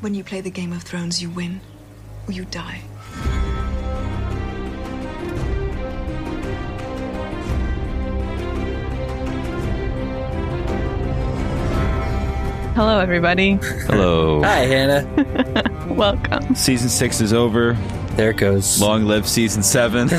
When you play the Game of Thrones, you win or you die. Hello, everybody. Hello. Hi, Hannah. Welcome. Season six is over. There it goes. Long live season seven.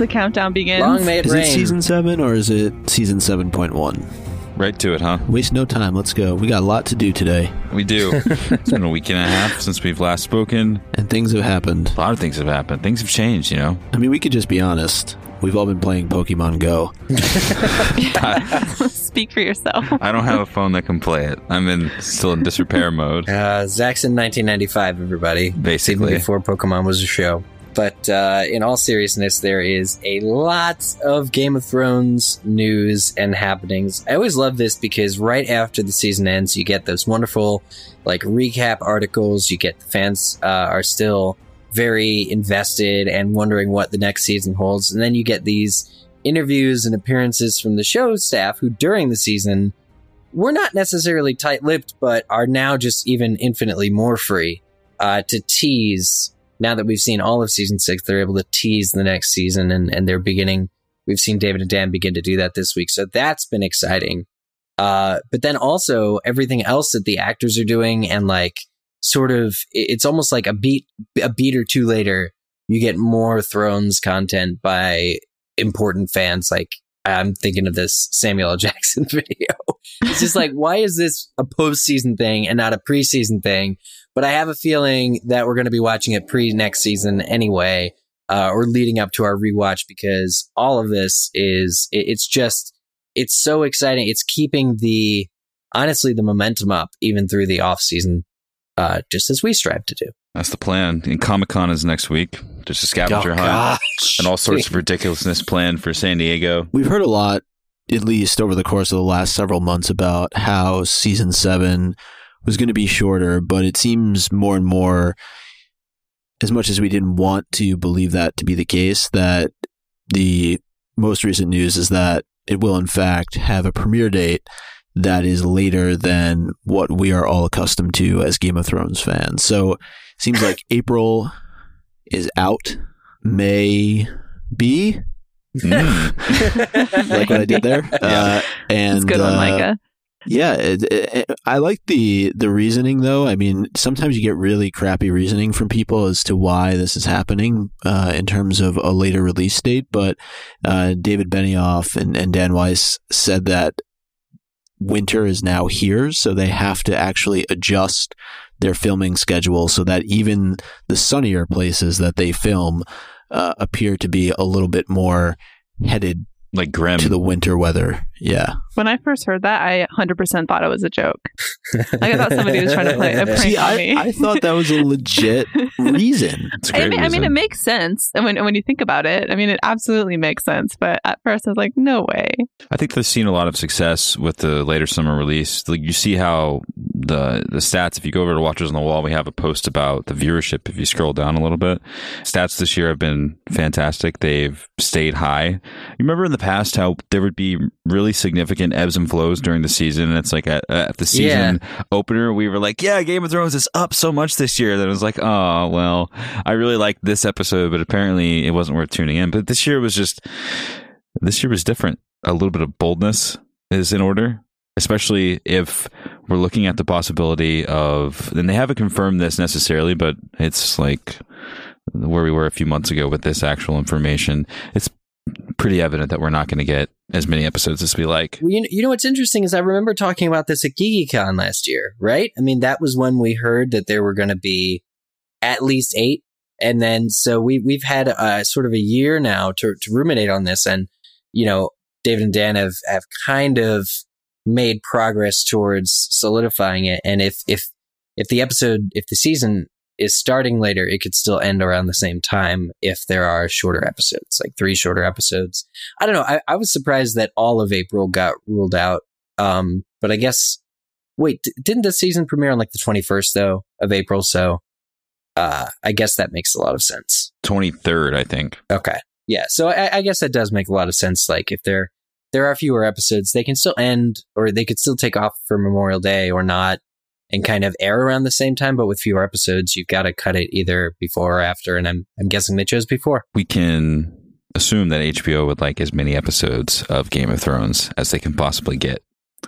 The countdown begins. Long may it Is rain. Is it season seven or is it season 7.1? Right to it, huh? Waste no time. Let's go. We got a lot to do today, We do. it's been a week and a half since we've last spoken. and things have happened. A lot of things have happened. Things have changed, you know? I mean, we could just be honest. We've all been playing Pokemon Go. Speak for yourself. I don't have a phone that can play it. I'm in still in disrepair mode. Uh, in 1995, everybody. Basically. Even before Pokemon was a show. But uh, in all seriousness, there is a lot of Game of Thrones news and happenings. I always love this because right after the season ends, you get those wonderful like recap articles. You get the fans uh, are still very invested and wondering what the next season holds, and then you get these interviews and appearances from the show staff who during the season were not necessarily tight-lipped, but are now just even infinitely more free uh, to tease. Now that we've seen all of season six, they're able to tease the next season, and and they're beginning. We've seen David and Dan begin to do that this week, so that's been exciting. Uh, but then also everything else that the actors are doing, and like sort of, it's almost like a beat a beat or two later, you get more Thrones content by important fans. Like I'm thinking of this Samuel L. Jackson video. It's just like, why is this a postseason thing and not a preseason thing? But I have a feeling that we're going to be watching it pre next season anyway, uh, or leading up to our rewatch because all of this is, it, it's just, it's so exciting. It's keeping the, honestly, the momentum up even through the off season, uh, just as we strive to do. That's the plan. And Comic Con is next week. Just a scavenger hunt. gosh. And all sorts of ridiculousness planned for San Diego. We've heard a lot, at least over the course of the last several months, about how season seven was going to be shorter, but it seems more and more, as much as we didn't want to believe that to be the case, that the most recent news is that it will, in fact, have a premiere date that is later than what we are all accustomed to as Game of Thrones fans. So it seems like April is out, May be Mm. like what I did there. Uh, and It's a good one, uh, Micah. Yeah, it, it, I like the the reasoning though. I mean, sometimes you get really crappy reasoning from people as to why this is happening uh, in terms of a later release date. But uh, David Benioff and, and Dan Weiss said that winter is now here, so they have to actually adjust their filming schedule so that even the sunnier places that they film uh, appear to be a little bit more headed Like Grim. to the winter weather. Yeah. When I first heard that, I 100% thought it was a joke. Like, I thought somebody was trying to play uh, a prank See, on I, me. I thought that was a legit reason. It's a I great mean, I mean, it makes sense. And when, when you think about it, I mean, it absolutely makes sense. But at first, I was like, no way. I think they've seen a lot of success with the later summer release. Like you see how the the stats. If you go over to Watchers on the Wall, we have a post about the viewership. If you scroll down a little bit, stats this year have been fantastic. They've stayed high. You remember in the past how there would be really significant ebbs and flows during the season, and it's like at, at the season opener, we were like, "Yeah, Game of Thrones is up so much this year." that it was like, "Oh well, I really liked this episode, but apparently it wasn't worth tuning in." But this year was just this year was different. A little bit of boldness is in order, especially if we're looking at the possibility of, and they haven't confirmed this necessarily, but it's like where we were a few months ago with this actual information. It's pretty evident that we're not going to get as many episodes as we like. Well, you, you know what's interesting is I remember talking about this at GeekyCon last year, right? I mean, that was when we heard that there were going to be at least eight, and then so we we've had uh, sort of a year now to to ruminate on this, and you know, David and Dan have have kind of made progress towards solidifying it, and if if if the episode if the season is starting later, it could still end around the same time if there are shorter episodes, like three shorter episodes. I don't know. I, I was surprised that all of April got ruled out. Um, but I guess, wait, d- didn't the season premiere on like the 21st though of April? So, uh, I guess that makes a lot of sense. 23rd, I think. Okay. Yeah. So I, I guess that does make a lot of sense. Like if there, there are fewer episodes, they can still end or they could still take off for Memorial Day or not. And kind of air around the same time, but with fewer episodes, you've got to cut it either before or after. And I'm I'm guessing they chose before. We can assume that HBO would like as many episodes of Game of Thrones as they can possibly get.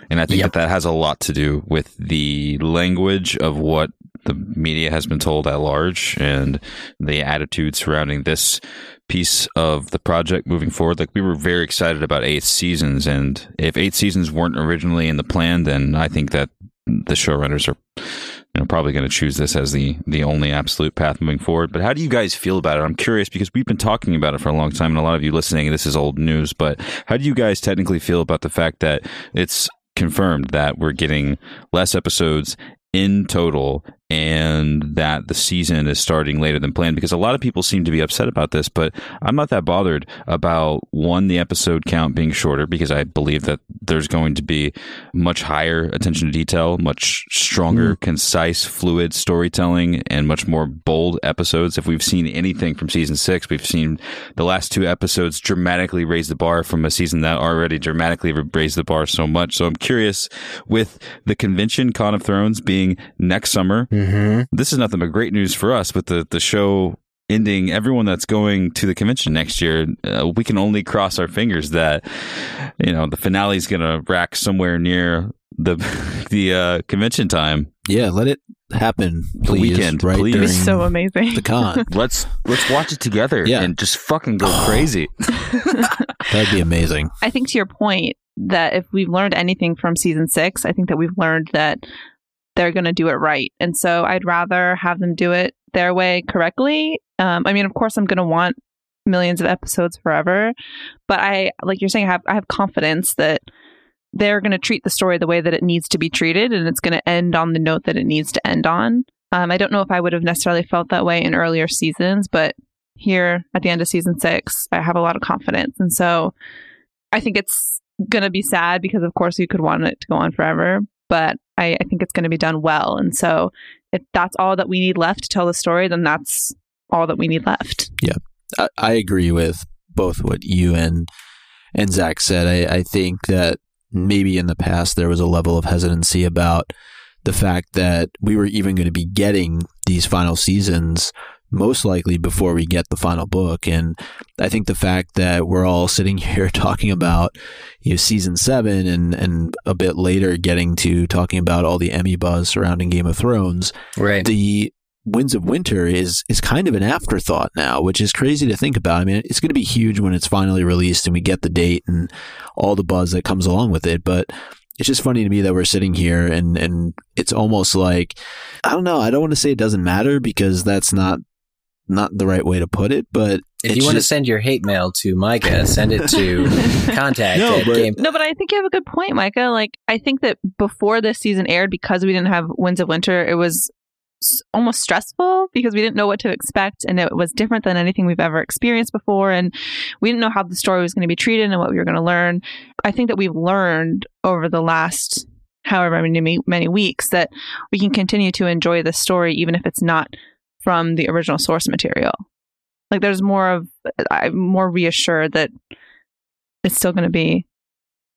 And I think Yep. that that has a lot to do with the language of what the media has been told at large and the attitude surrounding this piece of the project moving forward. Like we were very excited about eight seasons, and if eight seasons weren't originally in the plan, then I think that the showrunners are you know probably going to choose this as the the only absolute path moving forward. But how do you guys feel about it? I'm curious because we've been talking about it for a long time, and a lot of you listening, this is old news. But how do you guys technically feel about the fact that it's confirmed that we're getting less episodes in total and that the season is starting later than planned because a lot of people seem to be upset about this but i'm not that bothered about one the episode count being shorter because i believe that there's going to be much higher attention to detail much stronger mm-hmm. concise fluid storytelling and much more bold episodes. If we've seen anything from season six we've seen the last two episodes dramatically raise the bar from a season that already dramatically raised the bar so much. So i'm curious with the convention con of thrones being next summer mm-hmm. Mm-hmm. this is nothing but great news for us with the, the show ending everyone that's going to the convention next year uh, we can only cross our fingers that you know the finale is going to rack somewhere near the the uh, convention time Yeah, let it happen, The weekend, right please. It'd be during so amazing. the con. let's let's watch it together Yeah. and just fucking go crazy That'd be amazing. I think to your point that if we've learned anything from season six, I think that we've learned that they're going to do it right. And so I'd rather have them do it their way correctly. Um, I mean, of course, I'm going to want millions of episodes forever, but I, like you're saying, I have, I have confidence that they're going to treat the story the way that it needs to be treated and it's going to end on the note that it needs to end on. Um, I don't know if I would have necessarily felt that way in earlier seasons, but here at the end of season six, I have a lot of confidence. And so I think it's going to be sad because, of course, you could want it to go on forever, but I, I think it's going to be done well. And so if that's all that we need left to tell the story, then that's all that we need left. Yeah. I, I agree with both what you and and Zach said. I, I think that maybe in the past there was a level of hesitancy about the fact that we were even going to be getting these final seasons most likely before we get the final book and i think the fact that we're all sitting here talking about you know season 7 and and a bit later getting to talking about all the emmy buzz surrounding game of thrones Right. the Winds of Winter is is kind of an afterthought now, which is crazy to think about. I mean, it's going to be huge when it's finally released and we get the date and all the buzz that comes along with it. But it's just funny to me that we're sitting here and and it's almost like I don't know. I don't want to say it doesn't matter because that's not not the right way to put it. But If it's you want to send your hate mail to Micah, send it to contact No, but- game. No, but I think you have a good point, Micah. Like, I think that before this season aired, because we didn't have Winds of Winter, it was almost stressful because we didn't know what to expect and it was different than anything we've ever experienced before. And we didn't know how the story was going to be treated and what we were going to learn. I think that we've learned over the last however many, many weeks that we can continue to enjoy this story, even if it's not from the original source material. Like, there's more of, I'm more reassured that it's still going to be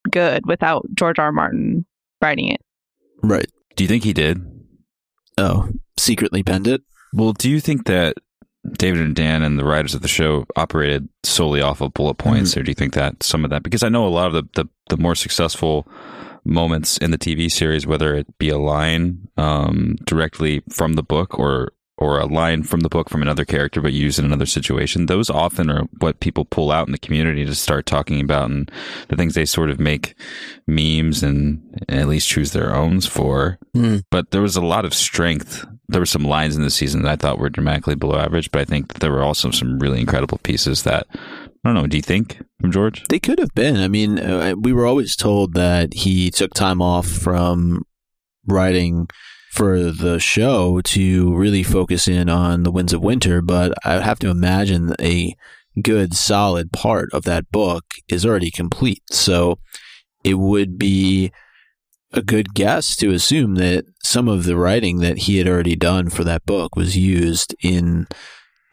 good without George R. R. Martin writing it. right. do you think he did Oh, secretly penned it. well do you think that David and Dan and the writers of the show operated solely off of bullet points, or do you think that some of that? Because I know a lot of the, the, the more successful moments in the TV series, whether it be a line um, directly from the book or or a line from the book from another character but used in another situation, those often are what people pull out in the community to start talking about and the things they sort of make memes and, and at least choose their owns for. Hmm. But there was a lot of strength. There were some lines in the season that I thought were dramatically below average, but I think that there were also some really incredible pieces that I don't know. Do you think from George? They could have been. I mean, uh, we were always told that he took time off from writing for the show to really focus in on the Winds of Winter, but I would have to imagine a good, solid part of that book is already complete. So it would be a good guess to assume that some of the writing that he had already done for that book was used in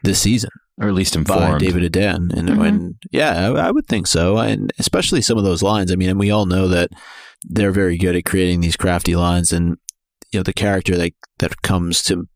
this season Or at least by informed? David Aden, and, Mhm. and yeah, I, I would think so, and especially some of those lines. I mean, and we all know that they're very good at creating these crafty lines, and you know the character that that comes to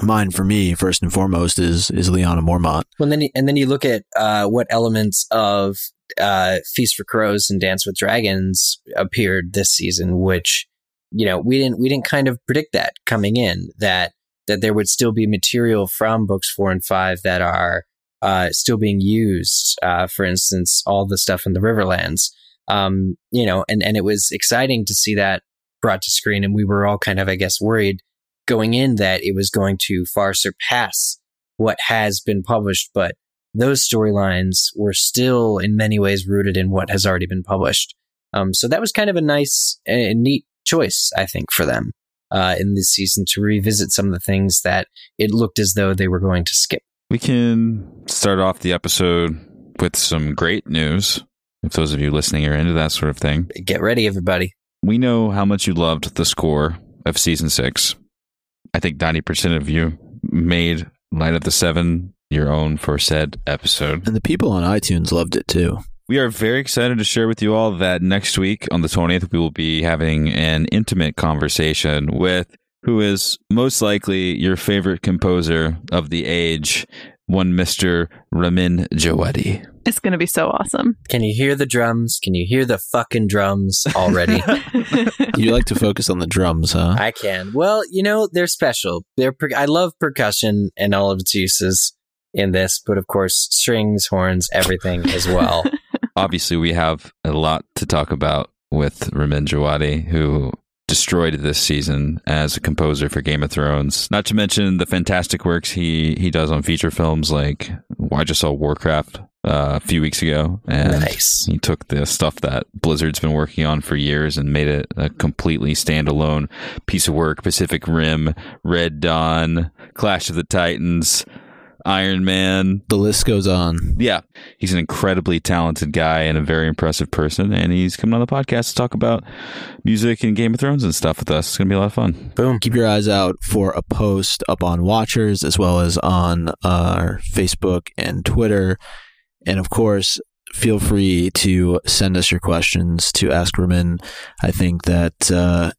mind for me first and foremost is is Lyanna Mormont. Well, and then and then you look at uh, what elements of uh, Feast for Crows and Dance with Dragons appeared this season, which you know we didn't we didn't kind of predict that coming in that that there would still be material from books four and five that are uh, still being used. Uh, for instance, all the stuff in the Riverlands. Um, you know, and and it was exciting to see that brought to screen, and we were all kind of, I guess, worried going in that it was going to far surpass what has been published, but those storylines were still in many ways rooted in what has already been published. Um, so that was kind of a nice and neat choice, I think, for them uh, in this season to revisit some of the things that it looked as though they were going to skip. We can start off the episode with some great news. If those of you listening are into that sort of thing, Get ready, everybody. We know how much you loved the score of season six. I think 90% of you made Light of the Seven your own for said episode. And the people on iTunes loved it too. We are very excited to share with you all that next week on the 20th, we will be having an intimate conversation with who is most likely your favorite composer of the age, one Mr. Ramin Djawadi. It's going to be so awesome. Can you hear the drums? Can you hear the fucking drums already? You like to focus on the drums, huh? I can. Well, you know, they're special. They're per- I love percussion and all of its uses in this, but of course, strings, horns, everything as well. Obviously, we have a lot to talk about with Ramin Djawadi, who destroyed this season as a composer for Game of Thrones. Not to mention the fantastic works he he does on feature films like I just saw Warcraft uh, a few weeks ago, and Nice. he took the stuff that Blizzard's been working on for years and made it a completely standalone piece of work. Pacific Rim, Red Dawn, Clash of the Titans, Iron Man. The list goes on. Yeah, he's an incredibly talented guy and a very impressive person, and he's coming on the podcast to talk about music and Game of Thrones and stuff with us. It's gonna be a lot of fun. Boom. Keep your eyes out for a post up on Watchers as well as on our Facebook and Twitter. And of course, feel free to send us your questions to Ask Ramin. I think that, uh,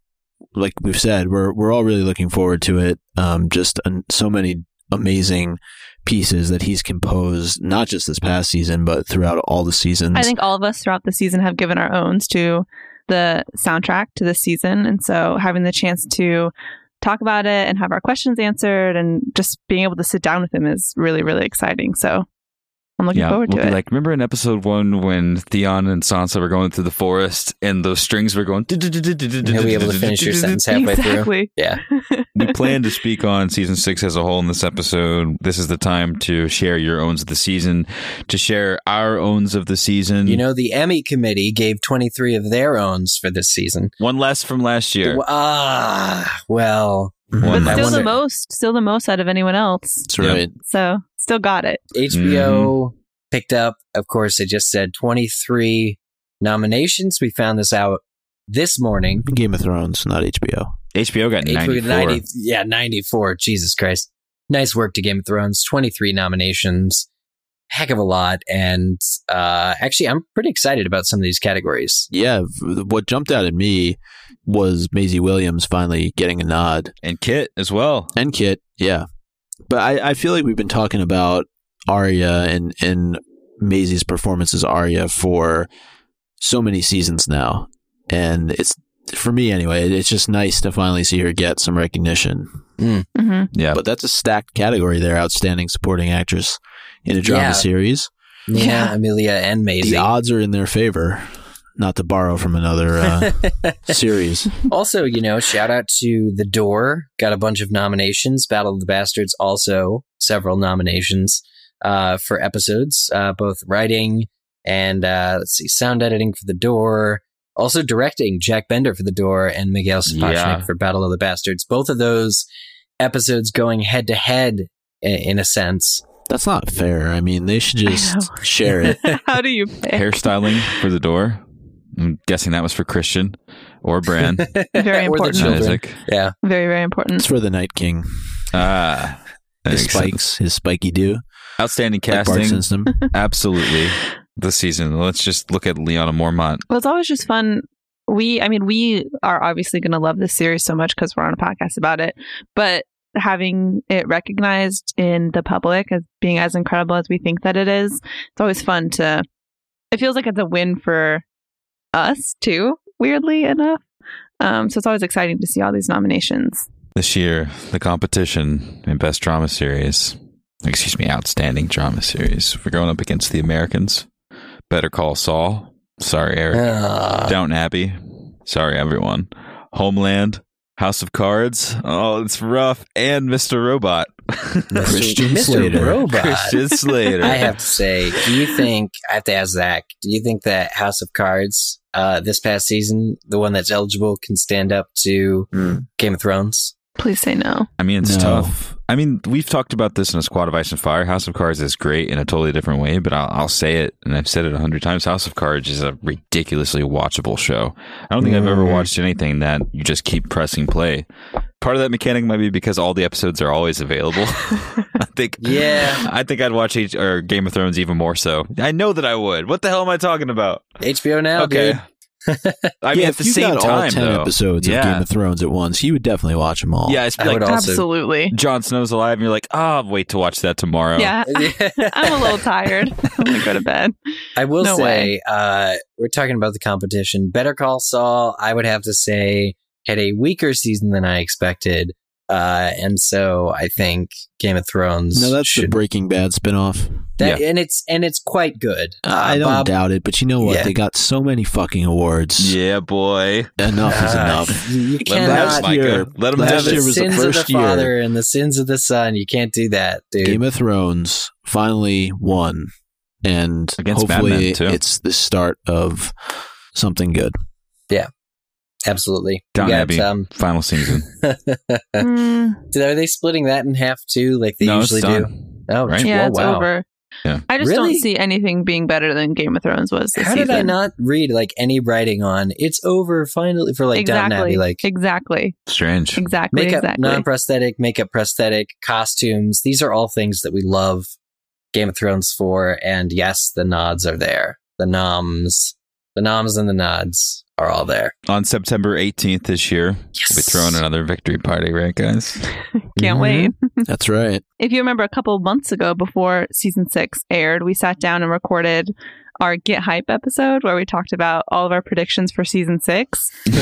like we've said, we're we're all really looking forward to it. Um, just uh, so many amazing pieces that he's composed, not just this past season, but throughout all the seasons. I think all of us throughout the season have given our owns to the soundtrack to this season. And so having the chance to talk about it and have our questions answered and just being able to sit down with him is really, really exciting. So I'm looking yeah, forward we'll to be it. like, remember in episode one when Theon and Sansa were going through the forest and those strings were going. You'll be able to finish your sentence halfway through. Yeah. we plan to speak on season six as a whole in this episode. This is the time to share your owns of the season, to share our owns of the season. You know, the Emmy committee gave 23 of their owns for this season. one less from last year. Ah, well. One But I still the most, still the most out of anyone else. That's right. So still got it. HBO picked up, of course, it just said 23 nominations. We found this out this morning. Game of Thrones, not HBO. HBO got 94. 90 yeah, 94. Jesus Christ. Nice work to Game of Thrones. 23 nominations. Heck of a lot. And uh, actually, I'm pretty excited about some of these categories. Yeah, what jumped out at me was Maisie Williams finally getting a nod, and Kit as well. and Kit. Yeah, but I, I feel like we've been talking about Arya and and Maisie's performance as Arya for so many seasons now, and it's for me anyway. It's just nice to finally see her get some recognition. hmm Yeah. But that's a stacked category there: outstanding supporting actress in a drama Yeah. series. Yeah, Yeah. Amelia and Maisie. The odds are in their favor. Not to borrow from another uh, series. also, you know, shout out to The Door. Got a bunch of nominations. Battle of the Bastards also several nominations uh, for episodes, uh, both writing and uh, let's see, sound editing for The Door. Also directing Jack Bender for The Door and Miguel Sapochnik Yeah. for Battle of the Bastards. Both of those episodes going head to head in a sense. That's not fair. I mean, they should just share it. How do you pick? Hairstyling for the door. I'm guessing that was for Christian or Bran. Very or the important. children. Isaac. Yeah. Very, very important. It's for the Night King. Ah. that His makes sense. spikes, his spiky do. Outstanding Like Bart casting. Simpson. Absolutely. This season. Let's just look at Lyanna Mormont. Well, it's always just fun we, I mean, we are obviously going to love this series so much because we're on a podcast about it, but having it recognized in the public as being as incredible as we think that it is, it's always fun to, it feels like it's a win for us too, weirdly enough. Um, so it's always exciting to see all these nominations. This year, the competition in Best Drama Series, excuse me, Outstanding Drama Series, we're going up against The Americans, Better Call Saul, sorry, Eric, Ah. Downton Abbey, sorry, everyone, Homeland, House of Cards, oh, it's rough, and Mr. Robot. Christian Mr. Slater. Robot. Christian Slater. I have to say, do you think I have to ask Zach? Do you think that House of Cards, uh, this past season, the one that's eligible, can stand up to Game of Thrones? Please say no. I mean, it's No. tough. I mean, we've talked about this in a Squad of Ice and Fire. House of Cards is great in a totally different way, but I'll, I'll say it, and I've said it a hundred times. House of Cards is a ridiculously watchable show. I don't think I've ever Mhm. watched anything that you just keep pressing play. Part of that mechanic might be because all the episodes are always available. I think. Yeah. I think I'd watch H- or Game of Thrones even more so. I know that I would. What the hell am I talking about? HBO now, okay. dude. I mean, yeah, at the same got time, all ten though. episodes yeah. of Game of Thrones at once, you would definitely watch them all. yeah, it's like also- Absolutely. Jon Snow's alive, and you're like, oh, I'll wait to watch that tomorrow. Yeah. I'm a little tired. I'm going to go to bed. I will No say, uh, we're talking about the competition. Better Call Saul, I would have to say, had a weaker season than I expected. Uh, and so I think Game of Thrones No, that's the Breaking Bad spinoff. that, and it's and it's quite good. Uh, I don't Bob, doubt it, but you know what? Yeah. They got so many fucking awards. Yeah, boy. Enough is uh, enough. You, you Let him cannot have Last year- Let him last have the year it. was the sins of the year. father and the sins of the son. You can't do that, dude. Game of Thrones finally won, and Against hopefully too. it's the start of something good. Absolutely. Down You got, Abbey. um, Final season. Mm, are they splitting that in half too, like they no, usually do? Oh, Right? yeah, well, it's wow. over. Yeah. I just Really? don't see anything being better than Game of Thrones was this How season. did I not read like any writing on it's over finally for like Downton exactly. Abbey? Like exactly. Strange. Exactly. makeup, exactly. non-prosthetic, makeup, prosthetic, costumes. These are all things that we love Game of Thrones for. And yes, the nods are there. The noms, the noms and the nods are all there. On September 18th this year, Yes. we'll be throwing another victory party, right, guys? Can't Mhm. wait. That's right. If you remember a couple of months ago before season six aired, we sat down and recorded our Get Hype episode where we talked about all of our predictions for season six.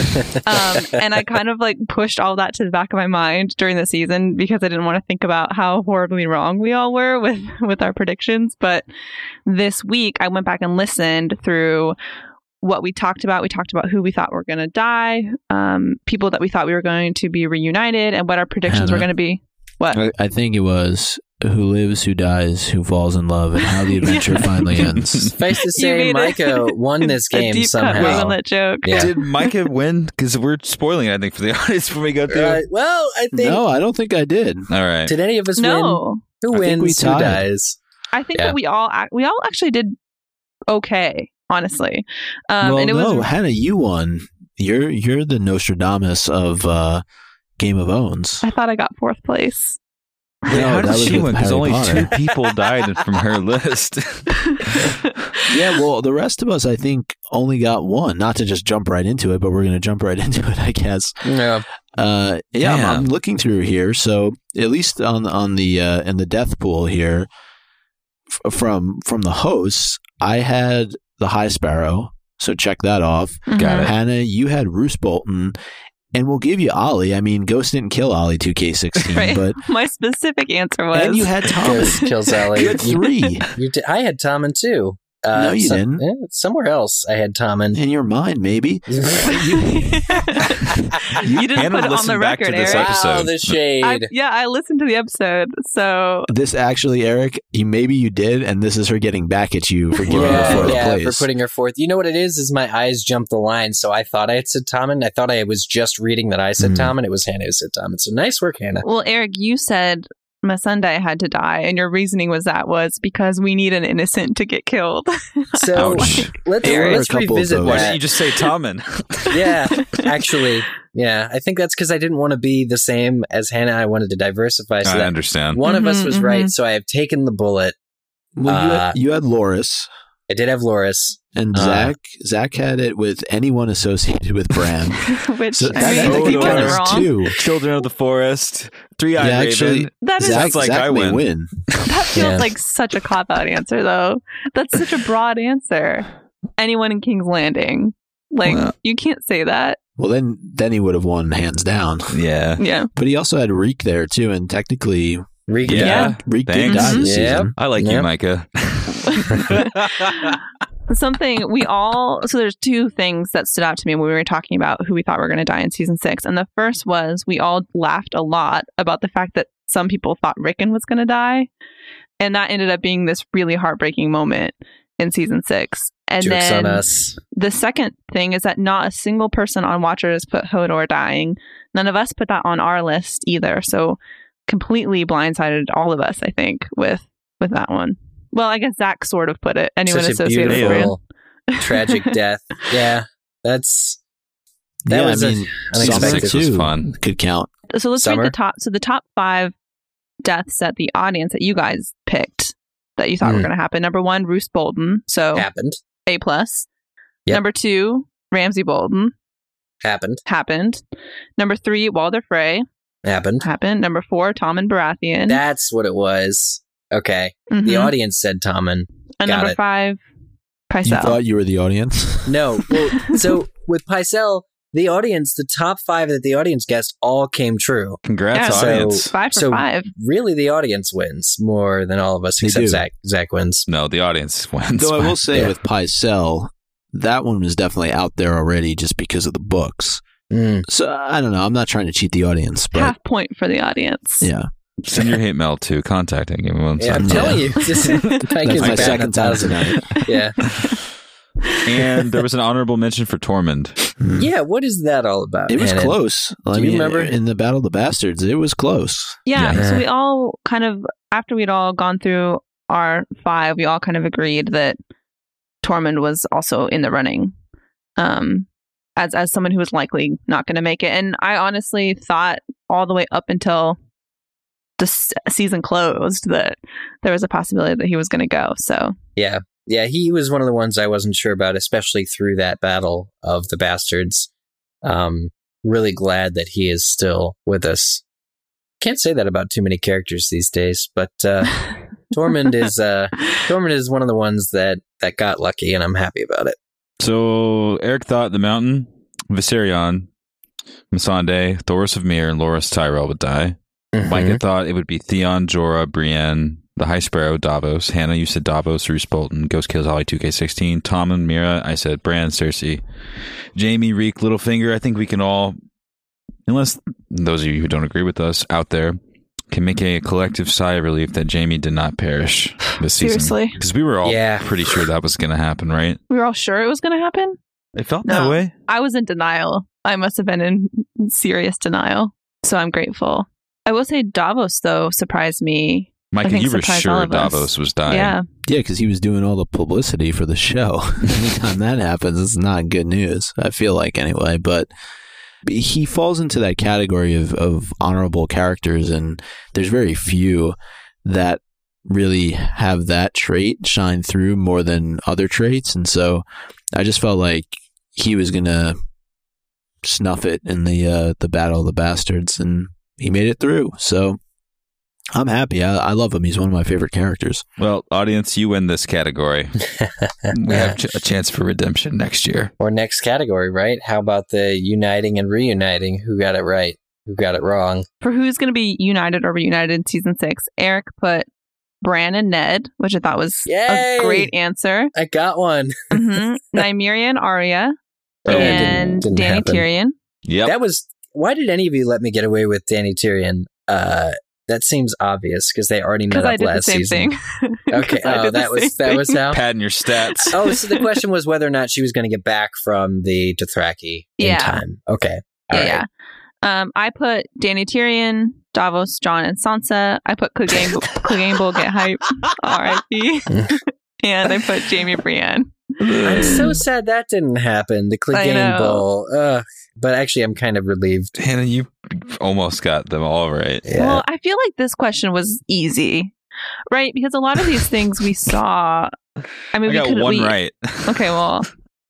Um, and I kind of like pushed all that to the back of my mind during the season because I didn't want to think about how horribly wrong we all were with, with our predictions. But this week I went back and listened through what we talked about. We talked about who we thought were going to die, um, people that we thought we were going to be reunited, and what our predictions were going to be. What? I, I think it was who lives, who dies, who falls in love, and how the adventure finally ends. Suffice to You say, made it. Micah won this a game deep somehow. was on that joke. Yeah. Did Micah win? Because we're spoiling it, I think, for the audience when we go through. Uh, well, I think. No, I don't think I did. All right. Did any of us win? Who I think we wins? Who dies? I think Yeah. that we all we all actually did okay, honestly. Um, well, and it no, was Hannah, you won. You're you're the Nostradamus of uh, Game of Owns. I thought I got fourth place. Wait, No, how did she with win? Because only Potter. two people died from her list. Yeah, well, the rest of us, I think, only got one. Not to just jump right into it, but we're going to jump right into it, I guess. Yeah. Uh, yeah, I'm, Damn. I'm looking through here. So at least on on the uh, in the death pool here, f- from from the hosts, I had the High Sparrow. So check that off. Got Mhm. it. Hannah, you had Roose Bolton, and we'll give you Ollie. I mean, Ghost didn't kill Ollie 2K16, Right. but My specific answer was and you had Tom. Kills, kills Ellie. You had three You did, I had Tom and too. Uh, No, you some- didn't. yeah, somewhere else, I had Tommen. in your mind, maybe. you didn't Hannah put it on the listened back to record, this Eric. episode. Wow, the shade. I, yeah, I listened to the episode, so This actually, Eric, you maybe you did, and this is her getting back at you for giving yeah, her fourth yeah, place. for putting her fourth. You know what it is? Is my eyes jumped the line, so I thought I had said Tommen. I thought I was just reading that I said Mhm. Tommen. It was Hannah who said Tommen. So nice work, Hannah. well, Eric, you said Missandei had to die, and your reasoning was that was because we need an innocent to get killed. So Ouch. let's There were a let's revisit. Why that. didn't you just say Tommen? yeah, actually, yeah. I think that's because I didn't want to be the same as Hannah. I wanted to diversify. So I understand. one of us Mhm, was mhm. right. So I have taken the bullet. well, you, Uh, had, you had Loras. I did have Loras. And Uh. Zach, Zach had it with anyone associated with Bran. Which So I that, mean, that Oh, he no. wasn't counts wrong. too. Children of the Forest, Three Eyed Yeah, Raven. actually, That is Zach, like Zach I win. win. that feels Yeah. like such a cop out answer though. That's such a broad answer. Anyone in King's Landing. Like Well- you can't say that. Well, then then he would have won hands down. yeah. Yeah. But he also had Reek there too, and technically Regan. Yeah. Reek did die this Mhm. season. I like you, Yeah. Micah. Something we all so there's two things that stood out to me when we were talking about who we thought were going to die in season 6. And the first was we all laughed a lot about the fact that some people thought Rickon was going to die. And that ended up being this really heartbreaking moment in season 6. And Jokes then the second thing is that not a single person on Watchers put Hodor dying. None of us put that on our list either. So completely blindsided all of us, I think, with with that one. Well, I guess Zach sort of put it. Anyone Such associated with Bran. beautiful, tragic death. Yeah, that's that yeah, was I a- mean, unexpected. Summer Six was fun. could count. So let's Summer? read the top. So the top five deaths that the audience that you guys picked that you thought were Hmm. going to happen. Number one, Roose Bolton. So happened. A plus. Yep. Number two, Ramsay Bolton. Happened. Happened. Number three, Walder Frey. Happened. Happened. Number four, Tommen Baratheon. That's what it was. Okay. The Mhm. audience said Tommen. And got number it. five, You Pycelle. thought you were the audience? No. Well, so with Pycelle, the audience, the top five that the audience guessed all came true. Congrats, Yeah. So- audience. five for so- five. Really, the audience wins more than all of us, They except do. Zach. Zach wins. no, the audience wins. Though I will say Yeah. with Pycelle, that one was definitely out there already just because of the books. Mm. So I don't know. I'm not trying to cheat the audience, but Half point for the audience. yeah, Send your hate mail to contacting everyone. Yeah, I'm telling you. This, Mike that's is my second time tonight. Yeah. and there was an honorable mention for Tormund. Hmm. Yeah. What is that all about? It was Hannon? close. I Do you mean, remember? in the Battle of the Bastards? It was close. Yeah. Yeah. So we all kind of, after we'd all gone through our five, we all kind of agreed that Tormund was also in the running. Um, as as someone who was likely not going to make it, and I honestly thought all the way up until the season closed that there was a possibility that he was going to go. So Yeah. Yeah, he was one of the ones I wasn't sure about, especially through that battle of the bastards. Um, really glad that he is still with us. Can't say that about too many characters these days, but uh, Tormund is uh, Tormund is one of the ones that that got lucky, and I'm happy about it. So Eric thought the mountain, Viserion, Missandei, Thoros of Myr, and Loras Tyrell would die. Mhm. Micah thought it would be Theon, Jorah, Brienne, the High Sparrow, Davos. Hannah, you said Davos, Roose Bolton, Ghost Kills Holly 2K16. Tom and Mira, I said Bran, Cersei. Jaime, Reek, Littlefinger. I think we can all, unless those of you who don't agree with us out there, can make a collective sigh of relief that Jaime did not perish this season. seriously, Because we were all Yeah. pretty sure that was going to happen, right? we were all sure it was going to happen. It felt No. that way. I was in denial. I must have been in serious denial. So I'm grateful. I will say Davos though surprised me. Mike, think you were surprised sure of us. Davos was dying. yeah. Yeah, because he was doing all the publicity for the show. Anytime that happens, it's not good news. I feel like anyway, but he falls into that category of, of honorable characters, and there's very few that really have that trait shine through more than other traits. And so I just felt like he was gonna snuff it in the uh, the battle of the bastards, and he made it through. So I'm happy. I, I love him. He's one of my favorite characters. Well, audience, you win this category. we have ch- a chance for redemption next year. Or next category, right? How about the uniting and reuniting? Who got it right? Who got it wrong? For who's going to be united or reunited in season six, Eric put Bran and Ned, which I thought was Yay! a great answer. I got one. hmm Nymeria and Arya Oh, and didn't- didn't Danny happen. Tyrion. Yeah, That was why did any of you let me get away with Danny Tyrion? Uh, that seems obvious because they already met Because up I did the last same season. thing. Okay, 'Cause I oh, did the that was same that was thing. how. Padding your stats. Oh, so the question was whether or not she was going to get back from the Dothraki in time. Okay, All yeah, right. yeah. Um, I put Danny Tyrion, Davos, Jon, and Sansa. I put Clegane, Clegane will get hype, R.I.P. and I put Jaime Brienne. I'm so sad that didn't happen. The I Clegane. Bowl. Ugh. But actually, I'm kind of relieved. Hannah, you almost got them all right. Yeah. Well, I feel like this question was easy. right? Because a lot of these things we saw. I mean, I we got could one we, right. Okay, well,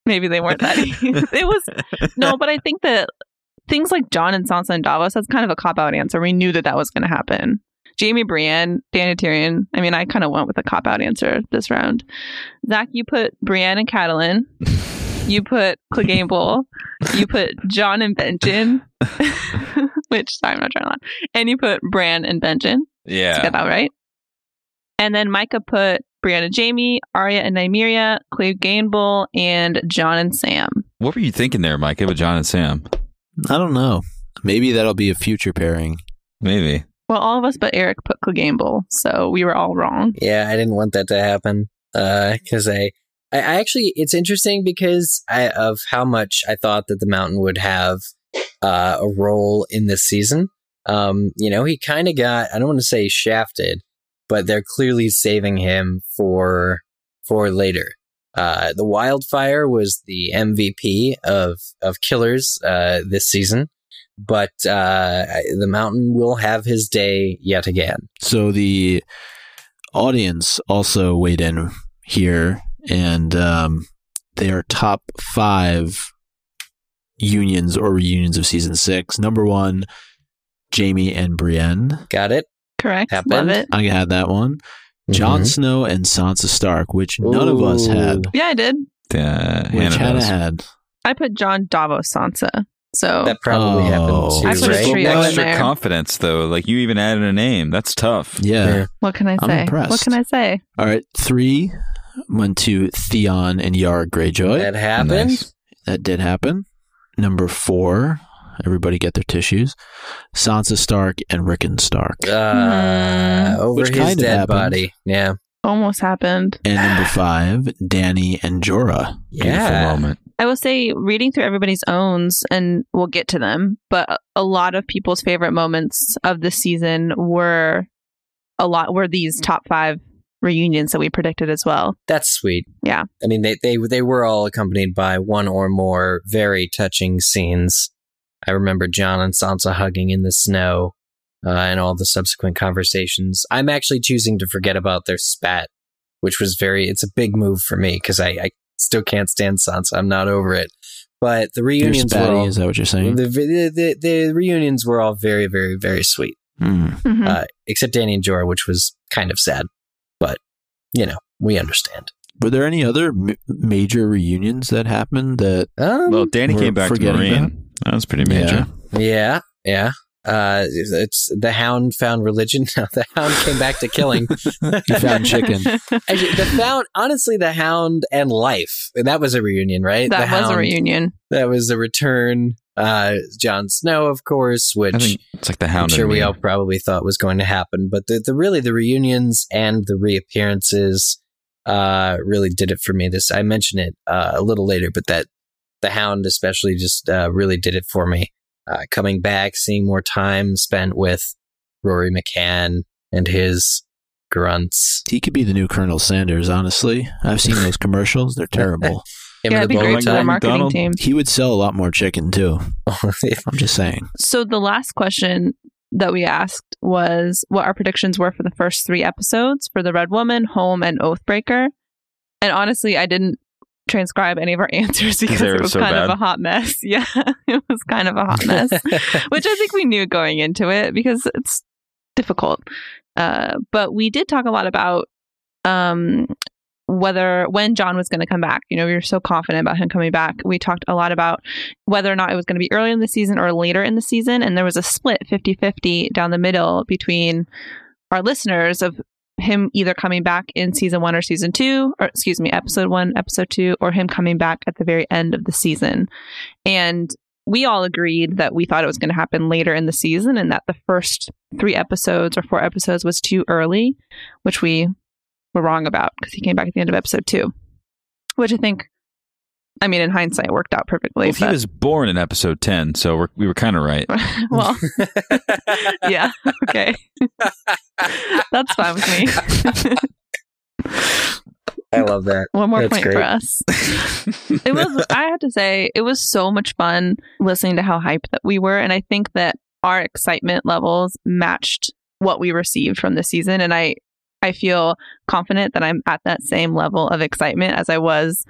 maybe they weren't that. Easy. It was no, but I think that things like Jon and Sansa and Davos that's kind of a cop out answer. We knew that that was going to happen. Jaime Brienne, Danny Tyrion. I mean, I kind of went with a cop out answer this round. Zach, you put Brienne and Catelyn. You put Clegane You put Jon and Benjen. Which sorry, I'm not trying to laugh. And you put Bran and Benjen. Did I yeah. get that right? And then Micah put Brienne and Jaime, Arya and Nymeria, Clegane Bull, and Jon and Sam. What were you thinking there, Micah, With Jon and Sam? I don't know. Maybe that'll be a future pairing. Maybe. Well, all of us but Eric put Clegane so we were all wrong. Yeah, I didn't want that to happen Uh, because I, I, I actually, it's interesting because I, of how much I thought that the Mountain would have uh, a role in this season. Um, you know, he kind of got, I don't want to say shafted, but they're clearly saving him for for later. Uh, the Wildfire was the MVP of of killers uh, this season, but uh, the Mountain will have his day yet again. So the audience also weighed in here, and um, they are top five unions or reunions of season six. Number one, Jaime and Brienne. Got it? Correct. Happened. Love it. I had that one. Jon Mhm. Snow and Sansa Stark, which none of us had. Yeah, I did. Uh, Which Hannah Hannah does. had. I put Jon Davos Sansa. So That probably Oh. happened too, I put a right? trio in Extra there. confidence, though. Like you even added a name. That's tough. Yeah. Yeah. what can I I'm say? impressed. What can I say? All right. Three went to Theon and Yara Greyjoy. That happened. Nice. That did happen. Number four, everybody get their tissues. Sansa Stark and Rickon Stark. Uh, Hmm. over Which his kind of dead happened. body. Yeah. Almost happened. And number five, Danny and Jorah. Beautiful Yeah. moment. I will say, reading through everybody's owns, and we'll get to them, but a lot of people's favorite moments of the season were a lot were these top five reunions that we predicted as well. That's sweet. Yeah. I mean, they, they, they were all accompanied by one or more very touching scenes. I remember Jon and Sansa hugging in the snow uh, and all the subsequent conversations. I'm actually choosing to forget about their spat, which was very, it's a big move for me because I, I still can't stand Sansa. I'm not over it. But the You're reunions were spatty, all, is that what you're saying? the, the, the, the reunions were all very, very, very sweet. Hmm. Mhm. uh, except Danny and Jorah, which was kind of sad. But, you know, we understand. Were there any other m- major reunions that happened that Um, Well, Danny came back to forgetting Meereen. That was pretty major. yeah, yeah. Uh, it's the Hound found religion. No, the Hound came back to killing. you found chicken? Actually, the Hound, honestly, the Hound and life. And That was a reunion, right? that the was Hound, a reunion. That was a return. Uh, Jon Snow, of course, which it's like the hound. I'm Hound. sure we me. all probably thought was going to happen. But the, the really the reunions and the reappearances uh, really did it for me. This I mentioned it uh, a little later, but that the Hound especially just uh, really did it for me. Uh, coming back, seeing more time spent with Rory McCann and his grunts. He could be the new Colonel Sanders, honestly. I've seen those commercials. They're terrible. Him yeah, and it'd be great for their marketing McDonald? team. He would sell a lot more chicken, too. I'm just saying. So the last question that we asked was what our predictions were for the first three episodes for the Red Woman, Home, and Oathbreaker. And honestly, I didn't transcribe any of our answers because it was so kind of a hot mess. Yeah, it was kind of a hot mess, which I think we knew going into it because it's difficult. Uh, but we did talk a lot about um, whether when Jon was going to come back. You know, we were so confident about him coming back. We talked a lot about whether or not it was going to be early in the season or later in the season. And there was a split 50 50 down the middle between our listeners of him either coming back in season one or season two, or excuse me, episode one, episode two, or him coming back at the very end of the season. And we all agreed that we thought it was going to happen later in the season and that the first three episodes or four episodes was too early, which we were wrong about because he came back at the end of episode two, which I think, I mean, in hindsight, it worked out perfectly. Well, he was born in episode 10, so we're, we were kind of right. well, yeah, okay. That's fine with me. I love that. One more That's point great. for us. It was, I have to say, it was so much fun listening to how hyped that we were. And I think that our excitement levels matched what we received from the season. And I, I I feel confident that I'm at that same level of excitement as I was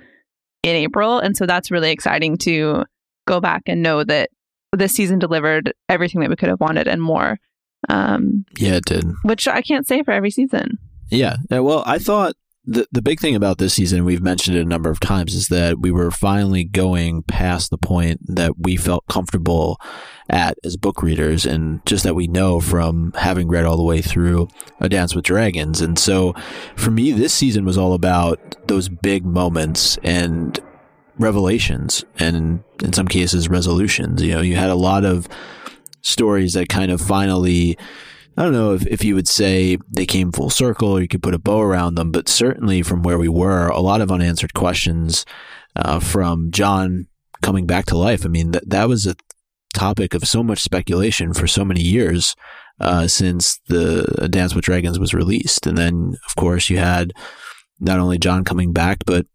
in April. And so that's really exciting to go back and know that this season delivered everything that we could have wanted and more. Um, Yeah, it did. which I can't say for every season. Yeah. Yeah, Well, I thought the the big thing about this season, we've mentioned it a number of times, is that we were finally going past the point that we felt comfortable at as book readers, and just that we know from having read all the way through A Dance with Dragons. And so, for me, this season was all about those big moments and revelations, and in some cases, resolutions. You know, you had a lot of stories that kind of finally I don't know if, if you would say they came full circle or you could put a bow around them, but certainly from where we were, a lot of unanswered questions uh, from Jon coming back to life. I mean, that, that was a topic of so much speculation for so many years uh, since the Dance with Dragons was released. And then, of course, you had not only Jon coming back, but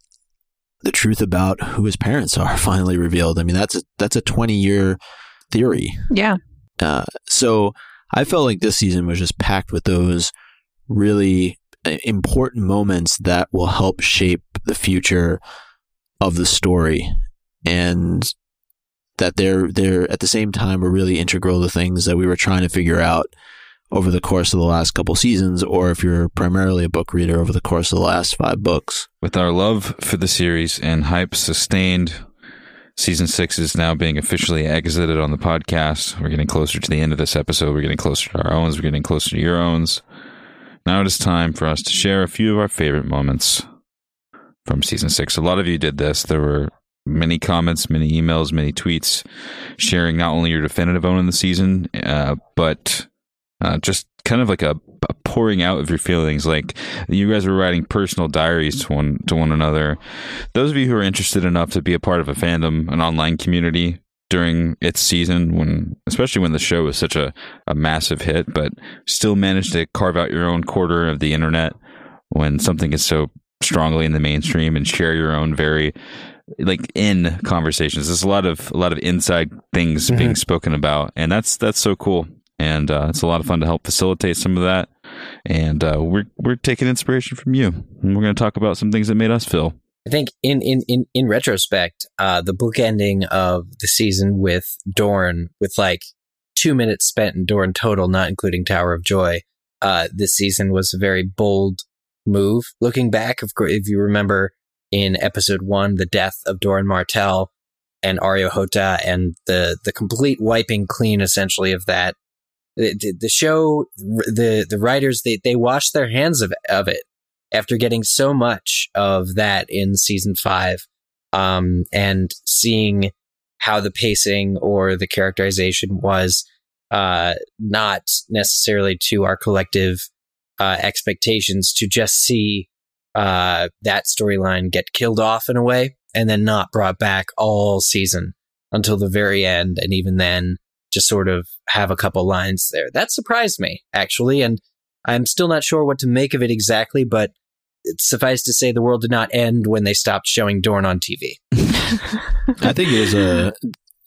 the truth about who his parents are finally revealed. I mean, that's a, that's a 20 year theory. Yeah. Uh, so I felt like this season was just packed with those really uh, important moments that will help shape the future of the story, and that they're they're at the same time were really integral to things that we were trying to figure out over the course of the last couple seasons, or if you're primarily a book reader over the course of the last five books. With our love for the series and hype sustained, season six is now being officially exited on the podcast. We're getting closer to the end of this episode. We're getting closer to our owns. We're getting closer to your owns. Now it is time for us to share a few of our favorite moments from season six. A lot of you did this. There were many comments, many emails, many tweets sharing not only your definitive own in the season, uh, but uh, just kind of like a, a, pouring out of your feelings. Like you guys were writing personal diaries to one to one another. Those of you who are interested enough to be a part of a fandom, an online community during its season, when especially when the show was such a, a massive hit, but still managed to carve out your own quarter of the internet when something is so strongly in the mainstream and share your own very like in conversations. There's a lot of a lot of inside things mm-hmm. being spoken about, and that's that's so cool and uh, it's a lot of fun to help facilitate some of that. And uh, we're we're taking inspiration from you, and we're going to talk about some things that made us feel. I think in in in in retrospect, uh, the book ending of the season with Dorne, with like two minutes spent in Dorne total, not including Tower of Joy, uh, this season was a very bold move. Looking back, of course, if you remember in episode one, the death of Doran Martell and Areo Hotah, and the the complete wiping clean, essentially, of that the, the show, the the writers they they washed their hands of of it after getting so much of that in season five, um, and seeing how the pacing or the characterization was uh, not necessarily to our collective uh, expectations to just see uh, that storyline get killed off in a way and then not brought back all season until the very end. And even then, just sort of have a couple lines there. That surprised me, actually, and I'm still not sure what to make of it exactly, but suffice to say, the world did not end when they stopped showing Dorne on TV. I think it was a,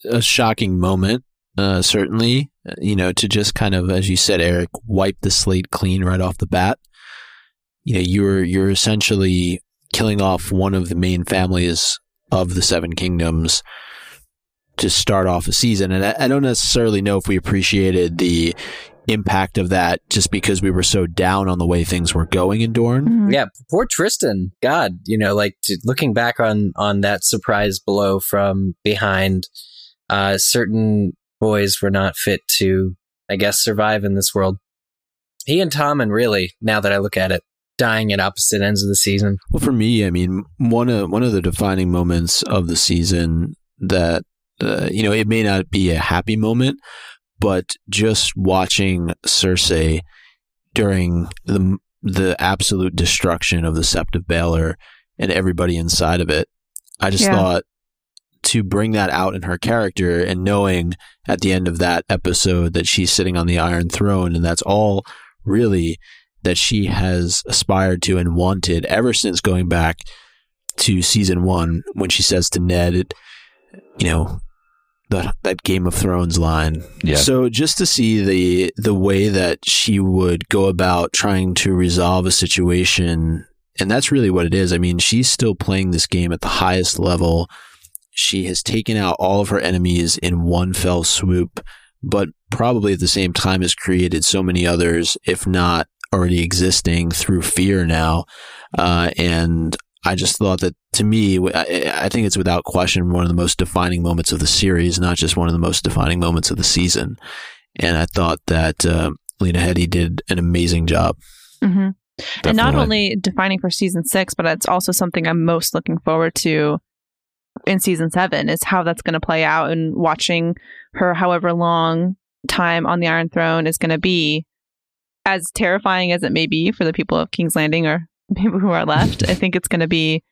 a shocking moment, uh, certainly, you know, to just kind of, as you said, Eric, wipe the slate clean right off the bat. You know, you're, you're essentially killing off one of the main families of the Seven Kingdoms to start off a season. And I, I, don't necessarily know if we appreciated the impact of that just because we were so down on the way things were going in Dorne. Mm-hmm. Yeah, poor Trystane. God, you know, like to, looking back on on that surprise blow from behind, uh, certain boys were not fit to, I guess, survive in this world. He and Tommen really, now that I look at it, dying at opposite ends of the season. Well, for me, I mean, one of one of the defining moments of the season that uh, you know, it may not be a happy moment, but just watching Cersei during the the absolute destruction of the Sept of Baelor and everybody inside of it, I just yeah. thought to bring that out in her character and knowing at the end of that episode that she's sitting on the Iron Throne and that's all really that she has aspired to and wanted ever since going back to season one when she says to Ned, you know, the, that Game of Thrones line. Yeah. So just to see the the way that she would go about trying to resolve a situation, and that's really what it is. I mean, she's still playing this game at the highest level. She has taken out all of her enemies in one fell swoop, but probably at the same time has created so many others, if not already existing through fear now. Uh, and I just thought that to me, I, I think it's without question one of the most defining moments of the series, not just one of the most defining moments of the season. And I thought that uh, Lena Headey did an amazing job. hmm And not only defining for season six, but it's also something I'm most looking forward to in season seven is how that's going to play out and watching her however long time on the Iron Throne is going to be as terrifying as it may be for the people of King's Landing or people who are left. I think it's going to be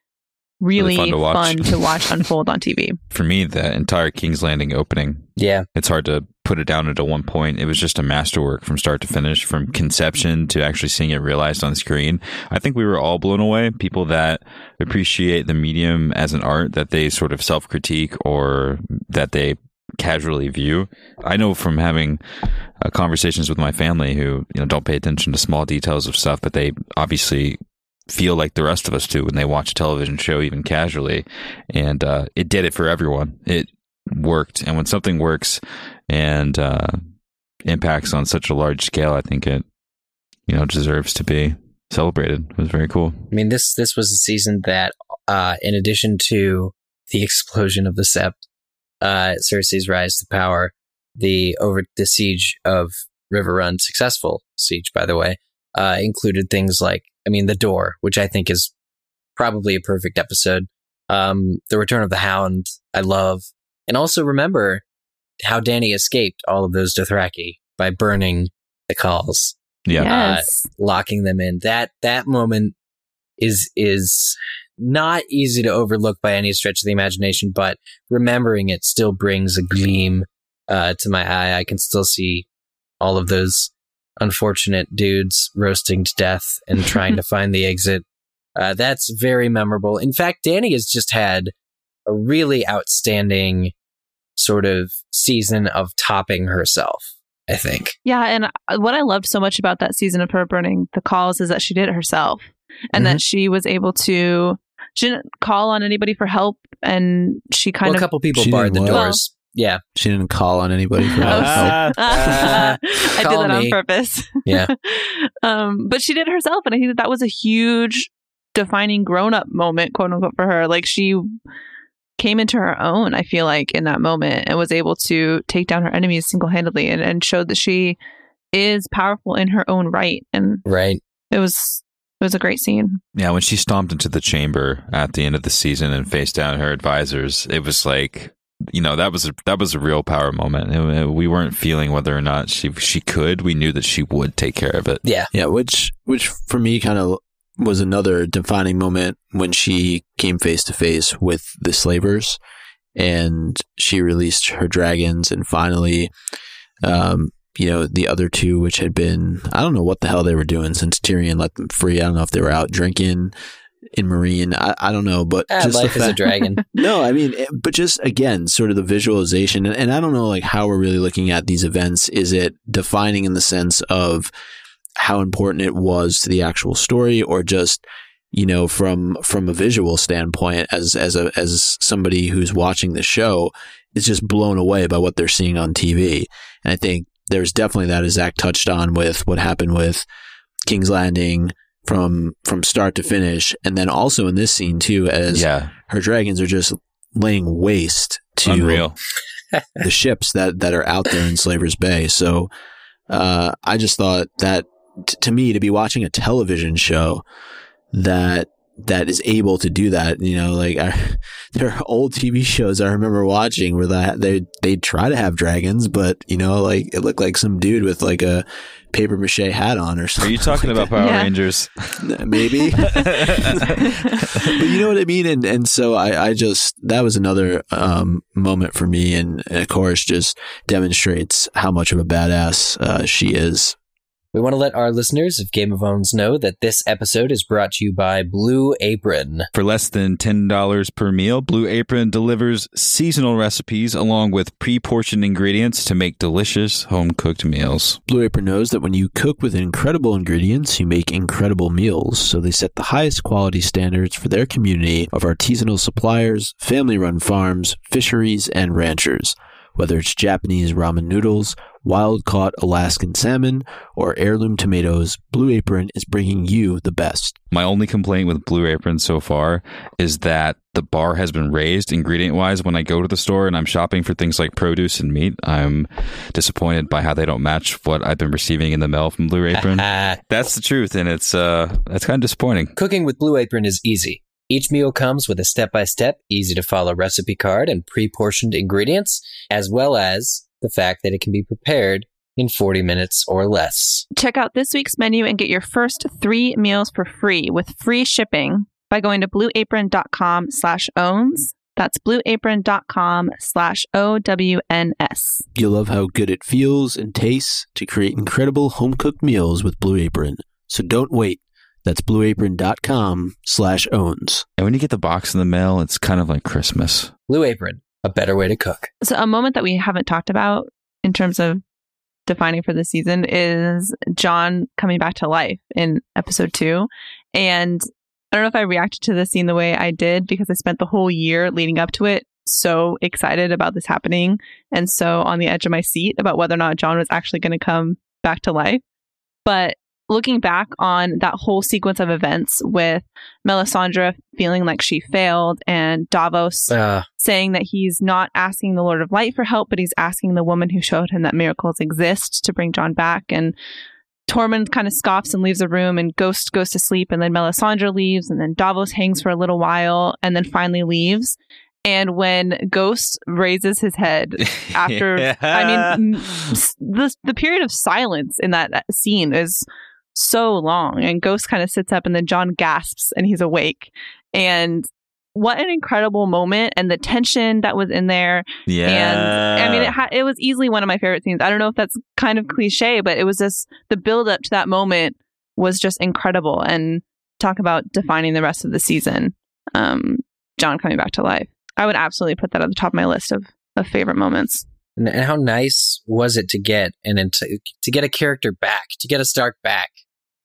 really, Really fun to watch. fun to watch unfold on TV. For me, the entire King's Landing opening, Yeah. it's hard to put it down into one point. It was just a masterwork from start to finish, from conception to actually seeing it realized on screen. I think we were all blown away. People that appreciate the medium as an art that they sort of self critique or that they casually view. I know from having uh, conversations with my family who you know don't pay attention to small details of stuff, but they obviously feel like the rest of us do when they watch a television show, even casually. And uh, it did it for everyone. It worked, and when something works and uh, impacts on such a large scale, I think it you know deserves to be celebrated. It was very cool. I mean, this this was a season that, uh, in addition to the explosion of the Sept, uh, Cersei's rise to power, the over the siege of Riverrun, successful siege, by the way, uh, included things like, I mean, the door, which I think is probably a perfect episode. Um, the Return of the Hound, I love, and also remember how Dany escaped all of those Dothraki by burning the khals Yeah. Yes. locking them in. That that moment is is not easy to overlook by any stretch of the imagination, but remembering it still brings a gleam uh, to my eye. I can still see all of those unfortunate dudes roasting to death and trying to find the exit. Uh, that's very memorable. In fact, Dany has just had a really outstanding sort of season of topping herself. I think. Yeah, and uh, what I loved so much about that season of her burning the khals is that she did it herself, and that she was able to. She didn't call on anybody for help, and she kind Well, a of. couple people barred the didn't doors. Yeah. She didn't call on anybody for Oh, help. I did Call that on purpose. Yeah. um, but she did it herself, and I think that that was a huge defining grown-up moment, quote unquote, for her. Like she came into her own. I feel like in that moment, and was able to take down her enemies single-handedly, and, and showed that she is powerful in her own right. And Right. it was it was a great scene. Yeah, when she stomped into the chamber at the end of the season and faced down her advisors, it was like you know that was a, that was a real power moment. It- it- we weren't feeling whether or not she she could. We knew that she would take care of it. Yeah. Yeah, which which for me kind of was another defining moment when she came face to face with the slavers and she released her dragons and finally um you know the other two which had been I don't know what the hell they were doing since Tyrion let them free. I don't know if they were out drinking in Meereen. I, I don't know, but Ah, just life is a dragon. no, I mean, eh, but just again, sort of the visualization, and, and I don't know, like how we're really looking at these events. Is it defining in the sense of how important it was to the actual story, or just you know from from a visual standpoint, as as a as somebody who's watching the show is just blown away by what they're seeing on TV, and I think there's definitely that, as Zach touched on with what happened with King's Landing from from start to finish, and then also in this scene too, as Yeah, her dragons are just laying waste to unreal. the ships that, that are out there in Slaver's Bay. So uh, I just thought that t- to me to be watching a television show that that is able to do that, you know, like I, there are old TV shows I remember watching where that they they try to have dragons, but you know, like it looked like some dude with like a paper mache hat on or something. Are you talking about Power Yeah. Rangers? maybe? but you know what I mean? And and so I, I just that was another um, moment for me, and, and of course just demonstrates how much of a badass uh, she is. We want to let our listeners of Game of Thrones know that this episode is brought to you by Blue Apron. For less than $10 per meal, Blue Apron delivers seasonal recipes along with pre portioned ingredients to make delicious home cooked meals. Blue Apron knows that when you cook with incredible ingredients, you make incredible meals. So they set the highest quality standards for their community of artisanal suppliers, family run farms, fisheries, and ranchers. Whether it's Japanese ramen noodles, wild caught Alaskan salmon, or heirloom tomatoes, Blue Apron is bringing you the best. My only complaint with Blue Apron so far is that the bar has been raised ingredient wise when I go to the store and I'm shopping for things like produce and meat. I'm disappointed by how they don't match what I've been receiving in the mail from Blue Apron. That's the truth, and it's uh that's kind of disappointing. Cooking with Blue Apron is easy. Each meal comes with a step by step, easy to follow recipe card and pre portioned ingredients, as well as the fact that it can be prepared in 40 minutes or less. Check out this week's menu and get your first three meals for free with free shipping by going to blueapron.com slash owns. That's blueapron.com slash O-W-N-S. You'll love how good it feels and tastes to create incredible home cooked meals with Blue Apron. So don't wait. That's blueapron.com slash owns. And when you get the box in the mail, it's kind of like Christmas. Blue Apron, a better way to cook. So a moment that we haven't talked about in terms of defining for the season is Jon coming back to life in episode two. And I don't know if I reacted to the scene the way I did because I spent the whole year leading up to it so excited about this happening and so on the edge of my seat about whether or not Jon was actually going to come back to life. But looking back on that whole sequence of events with Melisandre feeling like she failed and Davos Uh, saying that he's not asking the Lord of Light for help, but he's asking the woman who showed him that miracles exist to bring Jon back. And Tormund kind of scoffs and leaves the room, and Ghost goes to sleep, and then Melisandre leaves, and then Davos hangs for a little while, and then finally leaves. And when Ghost raises his head after, I mean, the the period of silence in that scene is so long, and Ghost kind of sits up, and then Jon gasps, and he's awake, and what an incredible moment and the tension that was in there yeah. and I mean, it, ha- it was easily one of my favorite scenes. I don't know if that's kind of cliche, but it was just the build up to that moment was just incredible. And talk about defining the rest of the season. Um, Jon coming back to life. I would absolutely put that at the top of my list of, of favorite moments. and, and how nice was it to get and to, to get a character back, to get a Stark back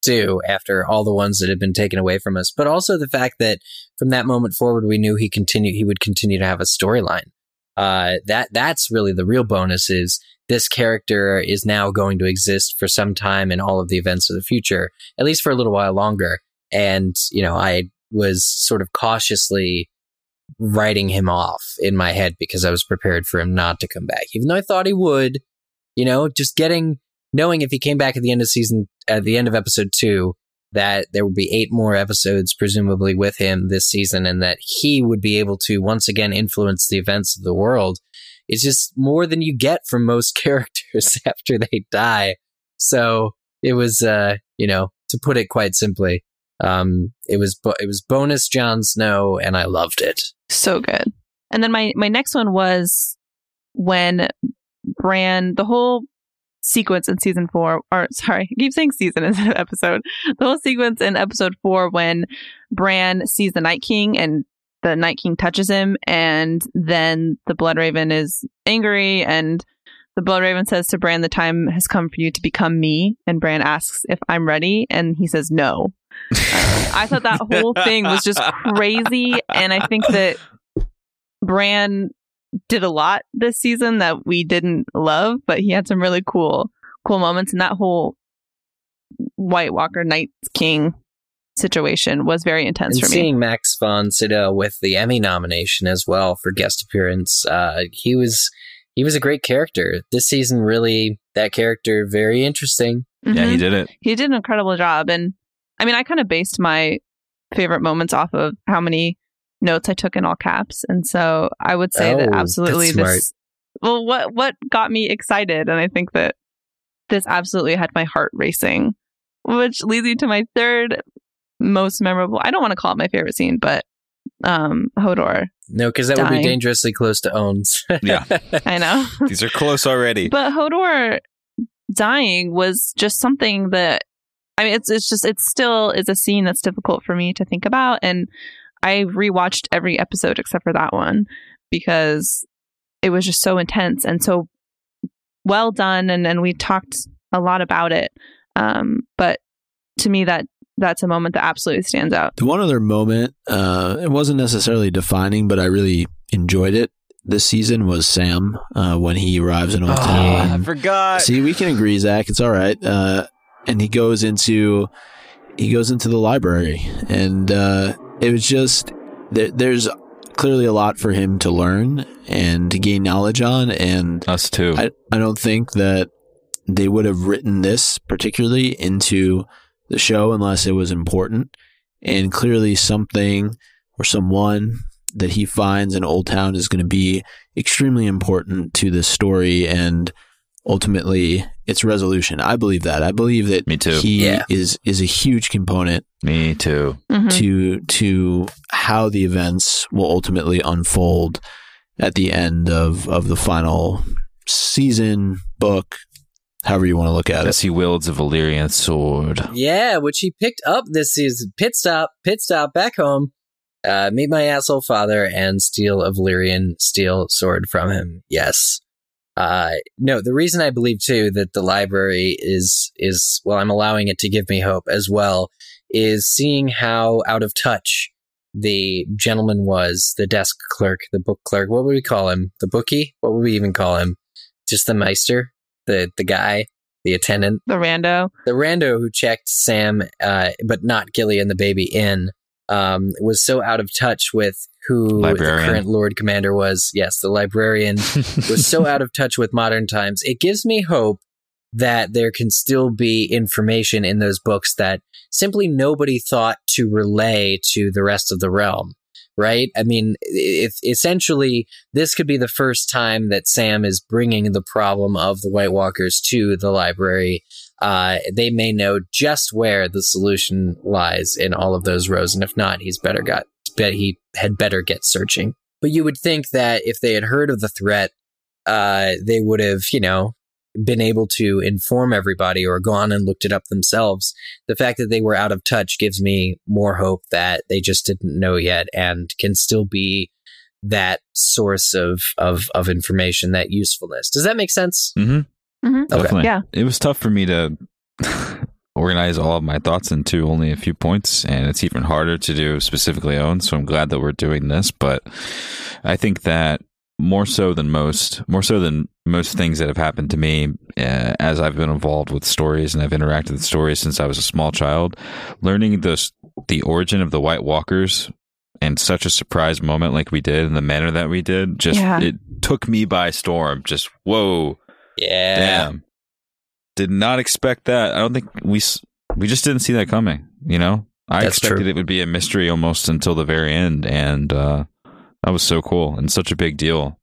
too, after all the ones that had been taken away from us. But also the fact that from that moment forward, we knew he continued, he would continue to have a storyline. Uh, that that's really the real bonus is this character is now going to exist for some time in all of the events of the future, at least for a little while longer. And you know, I was sort of cautiously writing him off in my head because I was prepared for him not to come back, even though I thought he would. You know, just getting knowing if he came back at the end of season, at the end of episode two, that there would be eight more episodes presumably with him this season, and that he would be able to once again influence the events of the world. It's just more than you get from most characters after they die. So it was, uh, you know, to put it quite simply, um, it was bo- it was bonus Jon Snow, and I loved it. So good. And then my, my next one was when Bran, the whole sequence in season four, or sorry, I keep saying season instead of episode. The whole sequence in episode four when Bran sees the Night King and the Night King touches him, and then the Bloodraven is angry, and the Bloodraven says to Bran, "The time has come for you to become me." And Bran asks if I'm ready, and he says no. Uh, I thought that whole thing was just crazy, and I think that Bran did a lot this season that we didn't love, but he had some really cool, cool moments, and that whole White Walker Night King situation was very intense and for me. seeing Max von Sydow with the Emmy nomination as well for guest appearance, uh, he was he was a great character this season. Really, that character very interesting. Yeah, he Mhm. did it. he did an incredible job, and I mean, I kind of based my favorite moments off of how many notes I took in all caps, and so I would say that Oh, absolutely this. Well, what what got me excited, and I think that this absolutely had my heart racing, which leads me to my third most memorable. I don't want to call it my favorite scene, but um, Hodor. No, because that would be dangerously close to owns. Yeah. I know, These are close already. but Hodor dying was just something that I mean it's it's just it still is a scene that's difficult for me to think about and I rewatched every episode except for that one because it was just so intense and so well done and and we talked a lot about it um but to me that that's a moment that absolutely stands out The one other moment, uh, it wasn't necessarily defining, but I really enjoyed it this season was Sam uh, when he arrives in Old Oh, Town. I forgot. See, we can agree, Zach. It's all right. Uh, and he goes into he goes into the library, and uh, it was just there, there's clearly a lot for him to learn and to gain knowledge on, and Us too. I I don't think that they would have written this particularly into the show unless it was important, and clearly something or someone that he finds in Oldtown is going to be extremely important to this story and ultimately its resolution. I believe that. I believe that Me too. he Yeah. is is a huge component Me too. Mhm. to to how the events will ultimately unfold at the end of of the final season book however you want to look at it Yes, he wields a Valyrian sword. Yeah, which he picked up this season. Pit stop, pit stop, back home. Uh, meet my asshole father and steal a Valyrian steel sword from him. Yes. Uh, no, the reason I believe too that the library is, is, well, I'm allowing it to give me hope as well, is seeing how out of touch the gentleman was, the desk clerk, the book clerk. What would we call him? The bookie? What would we even call him? Just the maester? The, the guy? The attendant? the rando the rando who checked Sam, uh, but not Gilly and the baby in, um, was so out of touch with who Librarian. the current Lord Commander was. Yes, the librarian was so out of touch with modern times. It gives me hope that there can still be information in those books that simply nobody thought to relay to the rest of the realm. Right? I mean, if essentially this could be the first time that Sam is bringing the problem of the White Walkers to the library uh, they may know just where the solution lies in all of those rows. And if not, he's better got bet he had better get searching. But you would think that if they had heard of the threat, uh, they would have, you know, been able to inform everybody or gone and looked it up themselves. The fact that they were out of touch gives me more hope that they just didn't know yet and can still be that source of of of information, that usefulness. Does that make sense? Hmm Mhm. Okay. Definitely. Yeah. It was tough for me to organize all of my thoughts into only a few points, and it's even harder to do specifically own. So I'm glad that we're doing this. But I think that more so than most, more so than most things that have happened to me uh, as I've been involved with stories and I've interacted with stories since I was a small child, learning the the origin of the White Walkers and such a surprise moment like we did in the manner that we did just Yeah. it took me by storm just whoa Yeah. Damn. Did not expect that. I don't think we we just didn't see that coming, you know? I That's expected true. it would be a mystery almost until the very end and uh that was so cool and such a big deal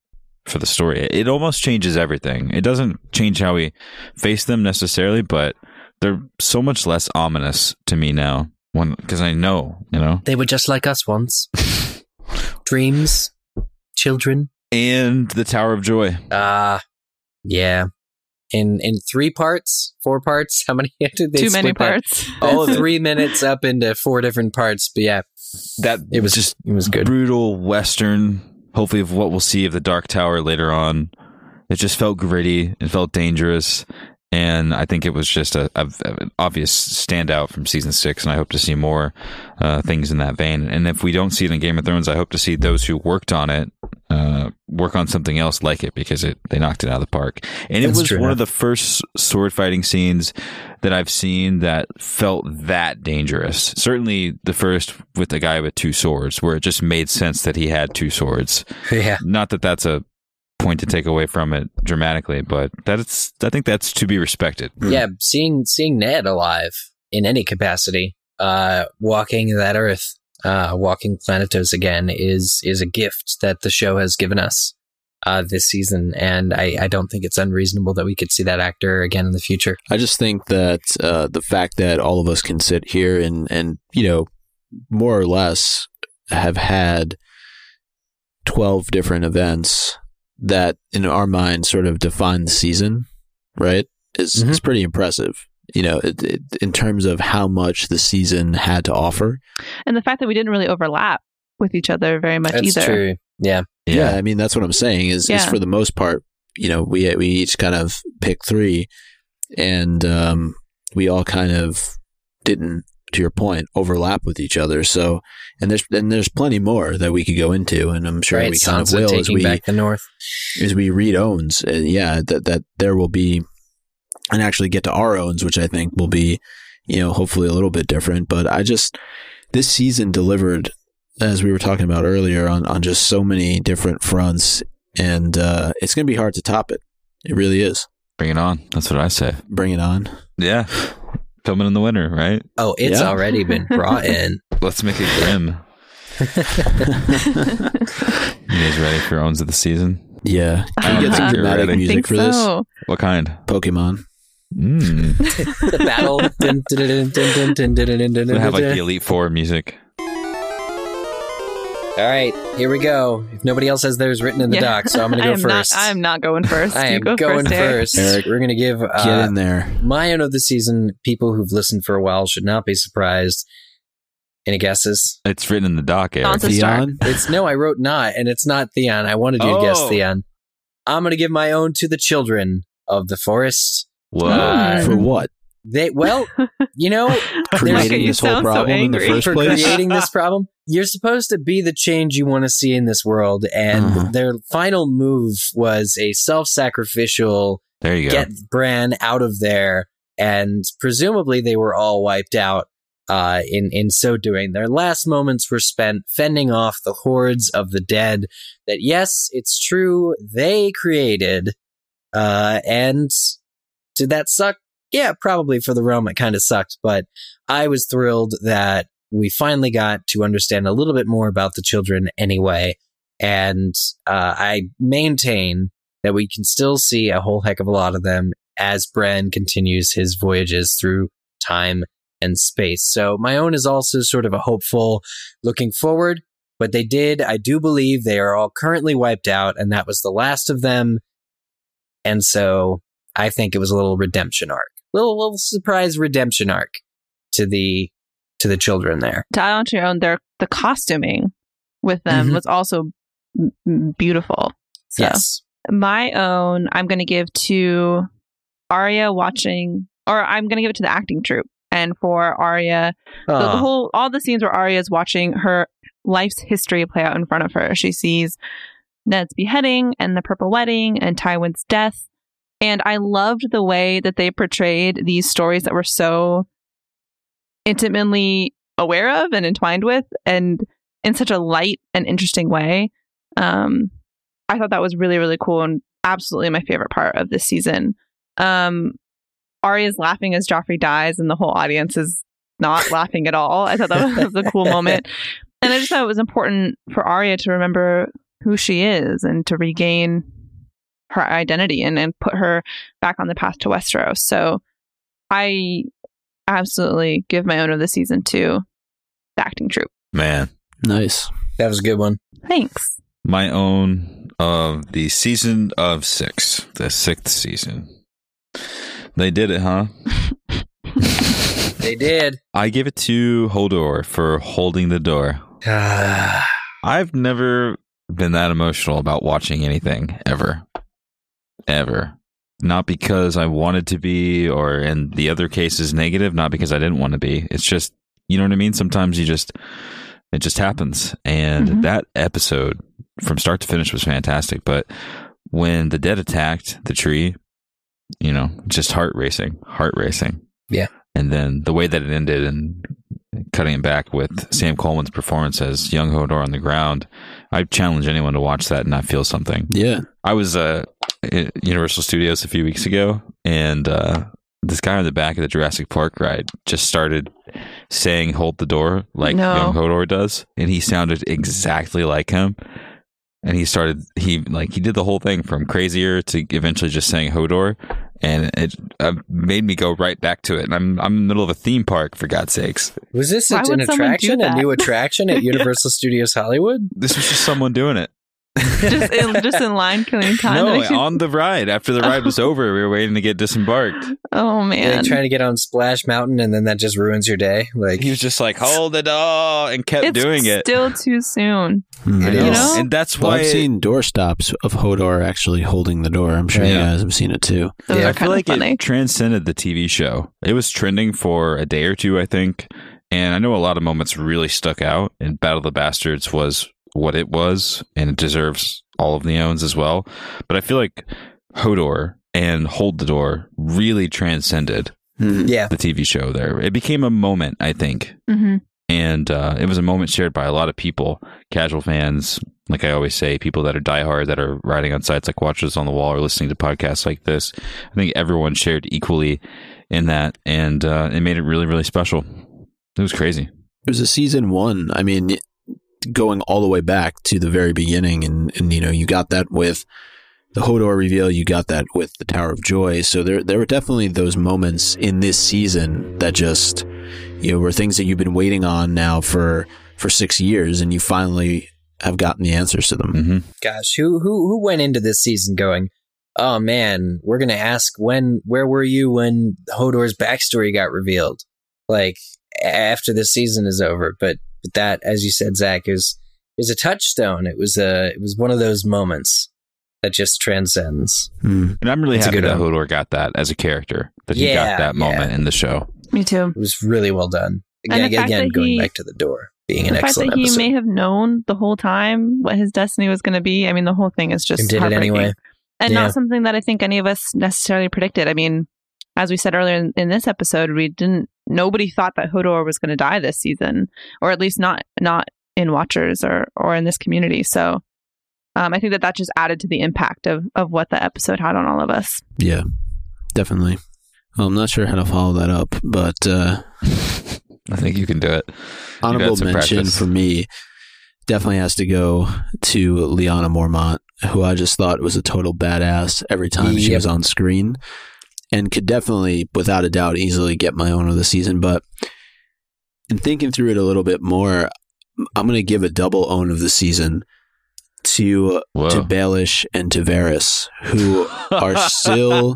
for the story. It, it almost changes everything. It doesn't change how we face them necessarily, but they're so much less ominous to me now when because I know, you know. They were just like us once. Dreams, children. And the Tower of Joy. Ah, yeah. In in three parts, four parts. How many did they Too many parts. All three minutes up into four different parts. But yeah, That it was just it was good. brutal western hopefully of what we'll see of the dark tower later on it just felt gritty it felt dangerous and i think it was just a, a- an obvious standout from season six and i hope to see more uh, things in that vein and if we don't see it in game of thrones i hope to see those who worked on it uh, work on something else like it because it they knocked it out of the park and it was true one of the first sword fighting scenes that I've seen that felt that dangerous. Certainly the first with the guy with two swords, where it just made sense that he had two swords. Yeah, Not that that's a point to take away from it dramatically, but that's I think that's to be respected. yeah. Seeing seeing Ned alive in any capacity, uh, walking that earth, uh, walking Planetos again is is a gift that the show has given us. Uh, this season, and I, I don't think it's unreasonable that we could see that actor again in the future. I just think that uh, the fact that all of us can sit here and, and, you know, more or less have had 12 different events that in our mind sort of define the season, right? is, Mhm. is pretty impressive. You know, it, it, in terms of how much the season had to offer. And the fact that we didn't really overlap with each other very much That's either. true. Yeah. Yeah. I mean, that's what I'm saying is, is for the most part, you know, we, we each kind of picked three and, um, we all kind of didn't, to your point, overlap with each other. So, and there's, and there's plenty more that we could go into. And I'm sure right. we kind of will as we, back the North. as we read owns. Uh, yeah. That, that there will be, and actually get to our owns, which I think will be, you know, hopefully a little bit different. But I just, this season delivered, as we were talking about earlier, on, on just so many different fronts. And uh, it's going to be hard to top it. It really is. Bring it on. That's what I say. Bring it on. Yeah. Filming in the winter, right? Oh, it's already been brought in. Let's make it grim. you guys ready for Owns of the Season? Yeah. Can you get some dramatic music for so. this? What kind? Pokemon. Mm. the battle. dun, have like the Elite Four music. All right, here we go. If nobody else has theirs written in the Yeah. doc, so I'm going to go am first. Not, I am not going first. I am go going first, Eric. first. Eric, We're going to give Get uh, in there. my own of the season. People who've listened for a while should not be surprised. Any guesses? It's written in the doc, Eric. Sansa Theon? It's no, I wrote not, and it's not Theon. I wanted you to guess Oh. Theon. I'm going to give my own to the children of the forest. Whoa. Uh, For what? They well, you know, Creating you this whole sound so problem in the angry. first for creating this problem. You're supposed to be the change you want to see in this world, and Uh-huh. their final move was a self-sacrificial there you go. get Bran out of there, and presumably they were all wiped out. Uh, in in so doing, their last moments were spent fending off the hordes of the dead. That yes, it's true they created. Uh, and did that suck? Yeah, probably for the realm it kind of sucked, but I was thrilled that we finally got to understand a little bit more about the children anyway. And uh, I maintain that we can still see a whole heck of a lot of them as Bran continues his voyages through time and space. So my own is also sort of a hopeful looking forward, but they did, I do believe they are all currently wiped out, and that was the last of them. And so I think it was a little redemption arc, little little surprise redemption arc to the to the children there. to add on to your own, their the costuming with them Mhm. was also beautiful. So Yes. my own, I'm going to give to Arya watching, or I'm going to give it to the acting troupe. And for Arya, the, the whole, all the scenes where Arya is watching her life's history play out in front of her. She sees Ned's beheading and the purple wedding and Tywin's death. And I loved the way that they portrayed these stories that were so intimately aware of and entwined with and in such a light and interesting way. Um, I thought that was really, really cool and absolutely my favorite part of this season. Um, Arya's laughing as Joffrey dies, and the whole audience is not laughing at all. I thought that was a cool moment. And I just thought it was important for Arya to remember who she is and to regain her identity and, and put her back on the path to Westeros. So I absolutely give my own of the season to the acting troupe. Man. Nice. That was a good one. Thanks. My own of the season of six, the sixth season. They did it, huh? They did. I give it to Hodor for holding the door. I've never been that emotional about watching anything ever. Ever. Not because I wanted to be, or in the other case is negative, not because I didn't want to be. It's just, you know what I mean? Sometimes you just, it just happens. And Mhm. that episode from start to finish was fantastic. But when the dead attacked the tree, you know, just heart racing, heart racing. Yeah. And then the way that it ended and cutting it back with Sam Coleman's performance as young Hodor on the ground, I challenge anyone to watch that and not feel something. Yeah. I was uh, at Universal Studios a few weeks ago, and uh, this guy on the back of the Jurassic Park ride just started saying "Hold the door" like No. young Hodor does, and he sounded exactly like him. And he started he like he did the whole thing from crazier to eventually just saying Hodor, and it uh, made me go right back to it. And I'm I'm in the middle of a theme park for God's sakes. was this Why an would someone do attraction, a new attraction at Universal Studios Hollywood? This was just someone doing it. just in just in line killing time. no, That we- on the ride. After the ride was over, we were waiting to get disembarked. oh You're man. trying to get on Splash Mountain, and then that just ruins your day. Like He was just like, "Hold the door," and kept it's doing it. still too soon. Hmm, It I is. You know? and that's Well, why I've seen doorstops of Hodor actually holding the door. I'm sure you guys have seen it too. Those Yeah, are I feel kind of like funny. it transcended the TV show. It was trending for a day or two, I think. And I know a lot of moments really stuck out, and Battle of the Bastards was what it was, and it deserves all of the owns as well. But I feel like Hodor and Hold the Door really transcended Hmm. yeah, the TV show there. It became a moment, I think. hmm And uh, it was a moment shared by a lot of people, casual fans, like I always say, people that are diehard that are riding on sites like Watchers on the Wall or listening to podcasts like this. I think everyone shared equally in that, and uh, it made it really, really special. It was crazy. It was a season one. I mean, going all the way back to the very beginning, and and you know, you got that with the Hodor reveal. You got that with the Tower of Joy. So there there were definitely those moments in this season that just you know were things that you've been waiting on now for for six years, and you finally have gotten the answers to them. hmm gosh, who who who went into this season going? Oh man, we're gonna ask when. Where were you when Hodor's backstory got revealed? Like after this season is over. But but that, as you said, Zach, is is a touchstone. It was a it was one of those moments that just transcends. Hmm. And I'm really It's happy good that one. Hodor got that as a character, that he Yeah, got that moment yeah. in the show. Me too. It was really well done. And Again, fact again that going he- back to the door being an the fact excellent that he episode. may have known the whole time what his destiny was going to be. I mean, the whole thing is just and did it heartbreaking. anyway. and Yeah. not something that I think any of us necessarily predicted. I mean, as we said earlier in, in this episode, we didn't. Nobody thought that Hodor was going to die this season, or at least not not in Watchers or or in this community. So, um, I think that that just added to the impact of of what the episode had on all of us. Yeah, definitely. Well, I'm not sure how to follow that up, but uh, I think you can do it. honorable some mention practice. for me definitely has to go to Lyanna Mormont, who I just thought was a total badass every time she was on screen, and could definitely, without a doubt, easily get my own of the season. But in thinking through it a little bit more, I'm going to give a double own of the season to Whoa. to Baelish and to Varys, who are still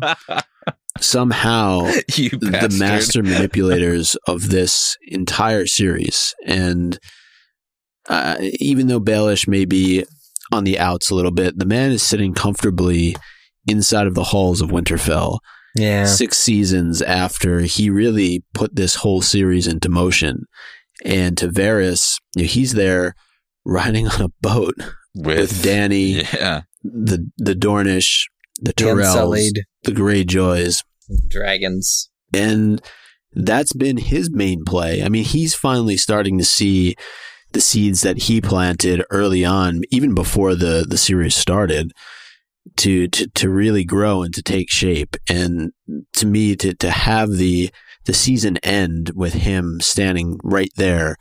somehow the master manipulators of this entire series. And uh, even though Baelish may be on the outs a little bit, the man is sitting comfortably inside of the halls of Winterfell Yeah. six seasons after he really put this whole series into motion. And to Varys, you know, he's there riding on a boat with, Dany, Yeah. the the Dornish, the The Tyrells, the Greyjoys, dragons. and that's been his main play. I mean, he's finally starting to see the seeds that he planted early on, even before the the series started, to to to really grow and to take shape. And to me, to to have the the season end with him standing right there,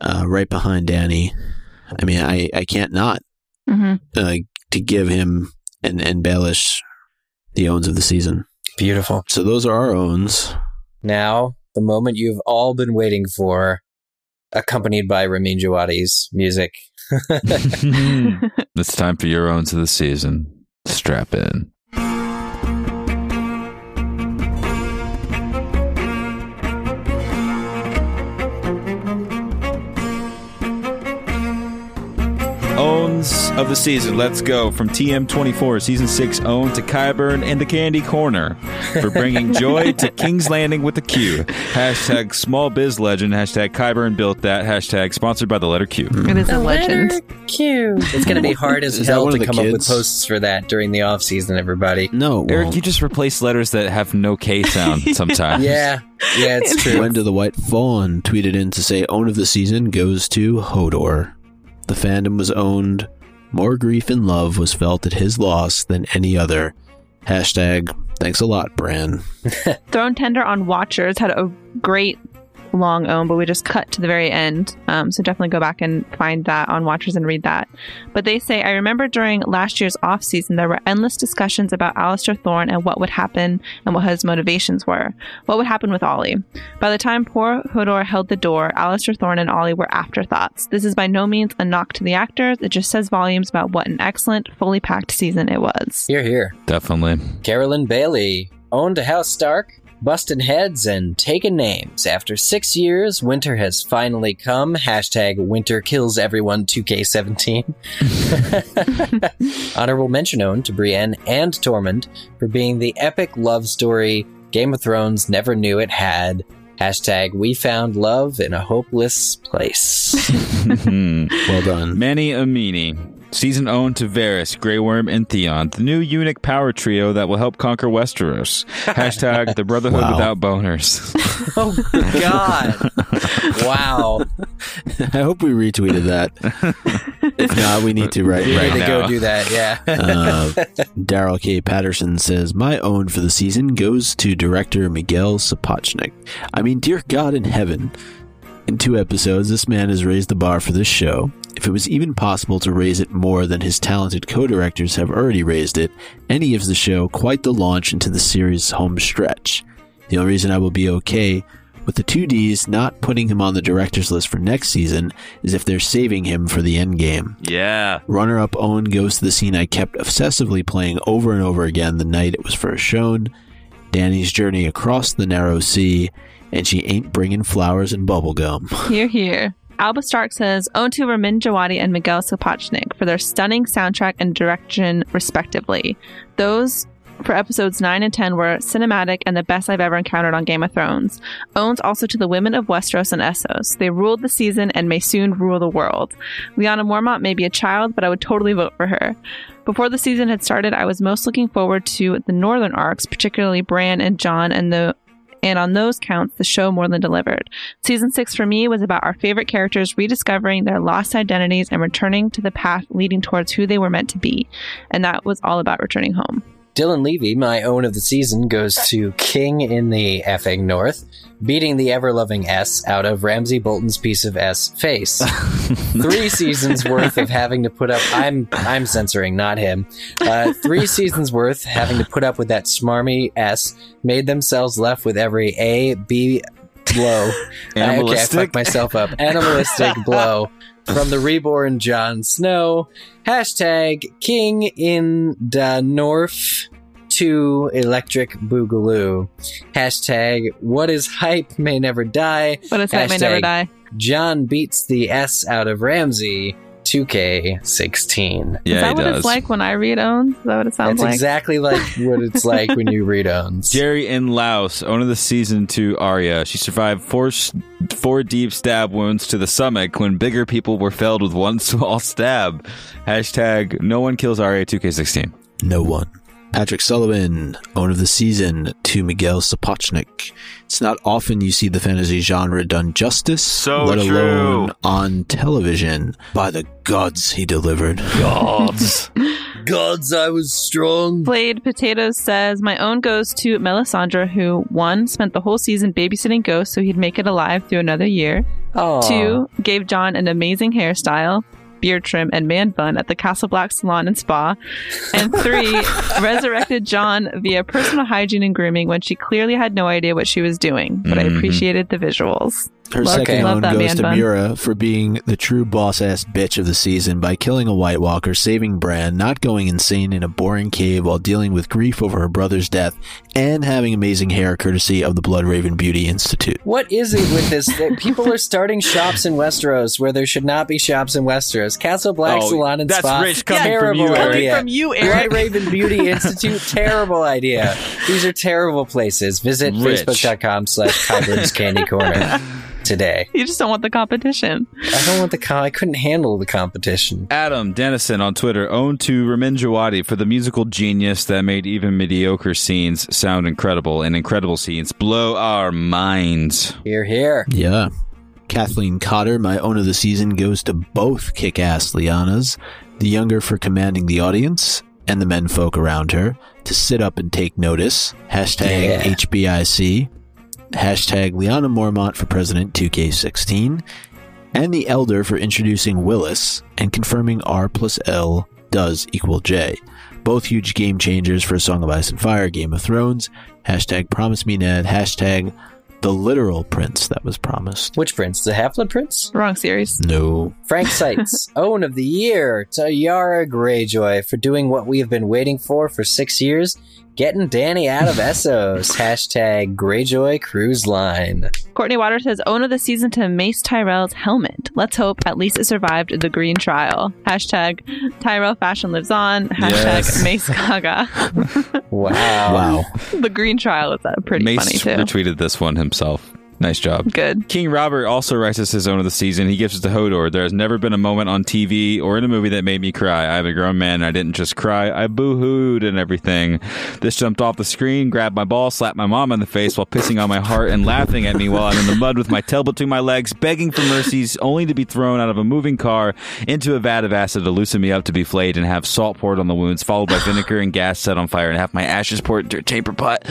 uh, right behind Dany. I mean, I I can't not hmm uh, to give him and and Baelish the owns of the season. Beautiful. So those are our owns. Now, the moment you've all been waiting for, accompanied by Ramin Djawadi's music. it's time for your owns of the season. Strap in. Owns of the season. Let's go from TM24 season 6 own to Qyburn and the Candy Corner for bringing joy to King's Landing with a Q. Hashtag small biz legend. Hashtag Qyburn built that. Hashtag sponsored by the letter Q. It is a legend. Q. It's going to be hard as hell to of the come up with posts for that during the off season. Everybody. No, Eric, won't. you just replace letters that have no K sound sometimes. Yeah, yeah, it's true. Gwenda the White Fawn tweeted in to say, "Own of the season goes to Hodor. The fandom was owned. More grief and love was felt at his loss than any other." Hashtag Thanks a lot, Bran. Throne Tender on Watchers had a great long own, but we just cut to the very end. Um, so definitely go back and find that on Watchers and read that. But they say, I remember during last year's off season, there were endless discussions about Alliser Thorne and what would happen and what his motivations were. What would happen with Olly? By the time poor Hodor held the door, Alliser Thorne and Olly were afterthoughts. This is by no means a knock to the actors. It just says volumes about what an excellent, fully packed season it was. Here, here. Definitely. Carolyn Bailey owned a House Stark, busting heads and taking names. After six years, winter has finally come. Hashtag winter kills everyone 2K17. Honorable mention owned to Brienne and Tormund for being the epic love story Game of Thrones never knew it had. Hashtag we found love in a hopeless place. Hmm. Well done. Manny Amini. Season owned to Varys, Grey Worm, and Theon, the new eunuch power trio that will help conquer Westeros. Hashtag the Brotherhood Wow. without boners. oh, God. wow. I hope we retweeted that. if not, we need to right You right need to now. go do that, yeah. Uh, Daryl K. Patterson says, My own for the season goes to director Miguel Sapochnik. I mean, dear God in heaven. In two episodes, this man has raised the bar for this show. If it was even possible to raise it more than his talented co directors have already raised it, any he gives the show quite the launch into the series' home stretch. The only reason I will be okay with the two Ds not putting him on the director's list for next season is if they're saving him for the end game. yeah. Runner up Owen goes to the scene I kept obsessively playing over and over again the night it was first shown Dany's journey across the narrow sea, and she ain't bringing flowers and bubblegum. Here, here. Alba Stark says, own to Ramin Djawadi and Miguel Sapochnik for their stunning soundtrack and direction, respectively. Those for episodes 9 and 10 were cinematic and the best I've ever encountered on Game of Thrones. Owns also to the women of Westeros and Essos. They ruled the season and may soon rule the world. Lyanna Mormont may be a child, but I would totally vote for her. Before the season had started, I was most looking forward to the northern arcs, particularly Bran and Jon and the and on those counts, the show more than delivered. Season 6 for me was about our favorite characters rediscovering their lost identities and returning to the path leading towards who they were meant to be. And that was all about returning home. Dylan Levy, my own of the season, goes to King in the effing North, beating the ever loving S out of Ramsay Bolton's piece of S face. three seasons worth of having to put up. I'm I'm censoring, not him. Uh, three seasons worth having to put up with that smarmy S made themselves left with every A B blow. I- okay, I Animalistic. fucked myself up. Animalistic blow from the reborn Jon Snow. Hashtag King in the North to Electric Boogaloo. Hashtag What is hype may never die. But it's that may never die. Jon beats the S out of Ramsay. 2K16. Yeah, Is that what does. it's like when I read Owns? Is that what it sounds That's like? exactly like what it's like when you read owns. Jerry in Laos, owner of the season to Arya. She survived four four deep stab wounds to the stomach when bigger people were felled with one small stab. Hashtag no one kills Arya 2K16. No one. Patrick Sullivan, owner of the season, to Miguel Sapochnik. It's not often you see the fantasy genre done justice, So let true. alone on television. By the gods he delivered. Gods. Gods, I was strong. Blade Potatoes says, My own goes to Melisandre, who, one, spent the whole season babysitting ghosts so he'd make it alive through another year. Aw. Two, gave Jon an amazing hairstyle, beard trim, and man bun at the Castle Black Salon and Spa. And three, resurrected Jon via personal hygiene and grooming when she clearly had no idea what she was doing. But I Mhm. appreciated the visuals. Her Love- second love own goes to bun. Meera for being the true boss ass bitch of the season by killing a White Walker, saving Bran, not going insane in a boring cave while dealing with grief over her brother's death, and having amazing hair courtesy of the Bloodraven Beauty Institute. What is it with this? that people are starting shops in Westeros where there should not be shops in Westeros. Castle Black Oh, Salon and that's Spa. rich coming from you, Eric. idea. from you, Bloodraven Beauty Institute. terrible idea. These are terrible places. Visit Rich. facebook.com slash Qyburn's Candy Corner today. You just don't want the competition. I don't want the com- I couldn't handle the competition. Adam Dennison on Twitter, owned to Ramin Djawadi for the musical genius that made even mediocre scenes sound incredible and incredible scenes blow our minds. Here, here. Yeah. Kathleen Cotter, my own of the season, goes to both kick ass Lyannas, the younger for commanding the audience and the menfolk around her to sit up and take notice. Hashtag Yeah. HBIC. Hashtag Lyanna Mormont for President 2K16, and the Elder for introducing Wylis and confirming R plus L does equal J. Both huge game changers for A Song of Ice and Fire, Game of Thrones, hashtag Promise Me Ned, hashtag the literal prince that was promised. Which prince? The Half Blood Prince? Wrong series. No. Frank Seitz, Owen of the Year to Yara Greyjoy for doing what we have been waiting for for six years getting Dany out of Essos. Hashtag Greyjoy Cruise Line. Courtney Waters says, Own of the season to Mace Tyrell's helmet. Let's hope at least it survived the green trial. Hashtag Tyrell fashion lives on. Hashtag Yes. Mace Gaga. Wow. Wow. the green trial is uh, pretty Mace funny too. retweeted this one himself. Nice job. Good. King Robert also writes us his own of the season. He gives it to Hodor. There has never been a moment on TV or in a movie that made me cry. I am a grown man and I didn't just cry. I boo-hooed and everything. This jumped off the screen, grabbed my ball, slapped my mom in the face while pissing on my heart and laughing at me while I'm in the mud with my tail between my legs, begging for mercies, only to be thrown out of a moving car into a vat of acid to loosen me up to be flayed and have salt poured on the wounds, followed by vinegar and gas set on fire and have my ashes poured into a chamber pot.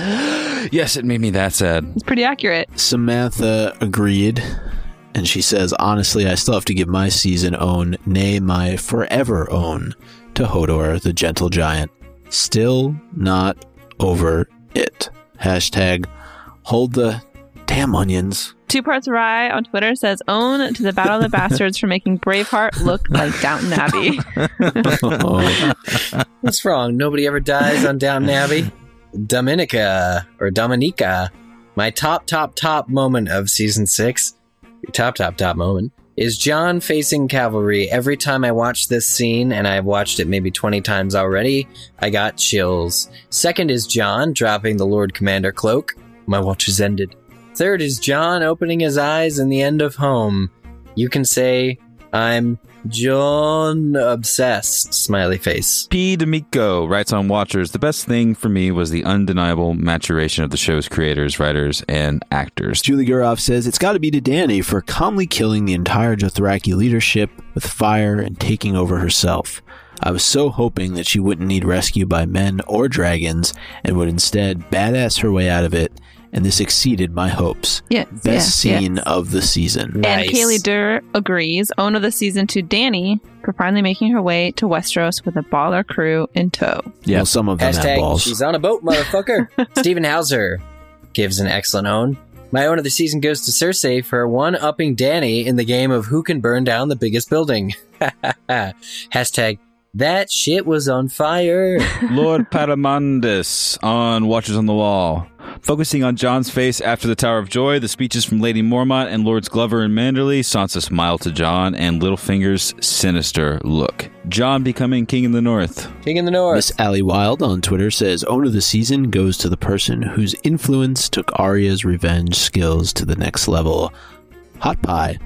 yes, it made me that sad. It's pretty accurate. Samantha agreed, and she says, Honestly, I still have to give my season own, nay, my forever own, to Hodor, the gentle giant. Still not over it. Hashtag hold the damn onions. Two Parts Rye on Twitter says, Own to the Battle of the Bastards for making Braveheart look like Downton Abbey. What's wrong? Nobody ever dies on Downton Abbey? Dominica or Dominica. My top, top, top moment of season six, top, top, top moment, is Jon facing cavalry. Every time I watch this scene, and I've watched it maybe 20 times already, I got chills. Second is Jon dropping the Lord Commander cloak. My watch is ended. Third is Jon opening his eyes in the end of home. You can say, I'm Jon obsessed. Smiley face. P. D'Amico writes on Watchers, the best thing for me was the undeniable maturation of the show's creators, writers, and actors. Julie Guroff says, It's got to be to Dany for calmly killing the entire Dothraki leadership with fire and taking over herself. I was so hoping that she wouldn't need rescue by men or dragons and would instead badass her way out of it, and this exceeded my hopes. Yes. Best yes, scene yes. of the season. And Nice. Kaylee Durr agrees. Own of the season to Dany for finally making her way to Westeros with a baller crew in tow. Yeah. Well, some of them have Hashtag balls. she's on a boat, motherfucker. Stephen Hauser gives an excellent own. My own of the season goes to Cersei for one upping Dany in the game of who can burn down the biggest building. Hashtag that shit was on fire. Lord Paramandus on Watchers on the Wall. Focusing on Jon's face after the Tower of Joy, the speeches from Lady Mormont and Lords Glover and Manderley, Sansa smiled to Jon, and Littlefinger's sinister look. Jon becoming King in the North. King in the North. Miss Allie Wild on Twitter says, Owner of the season goes to the person whose influence took Arya's revenge skills to the next level. Hot pie.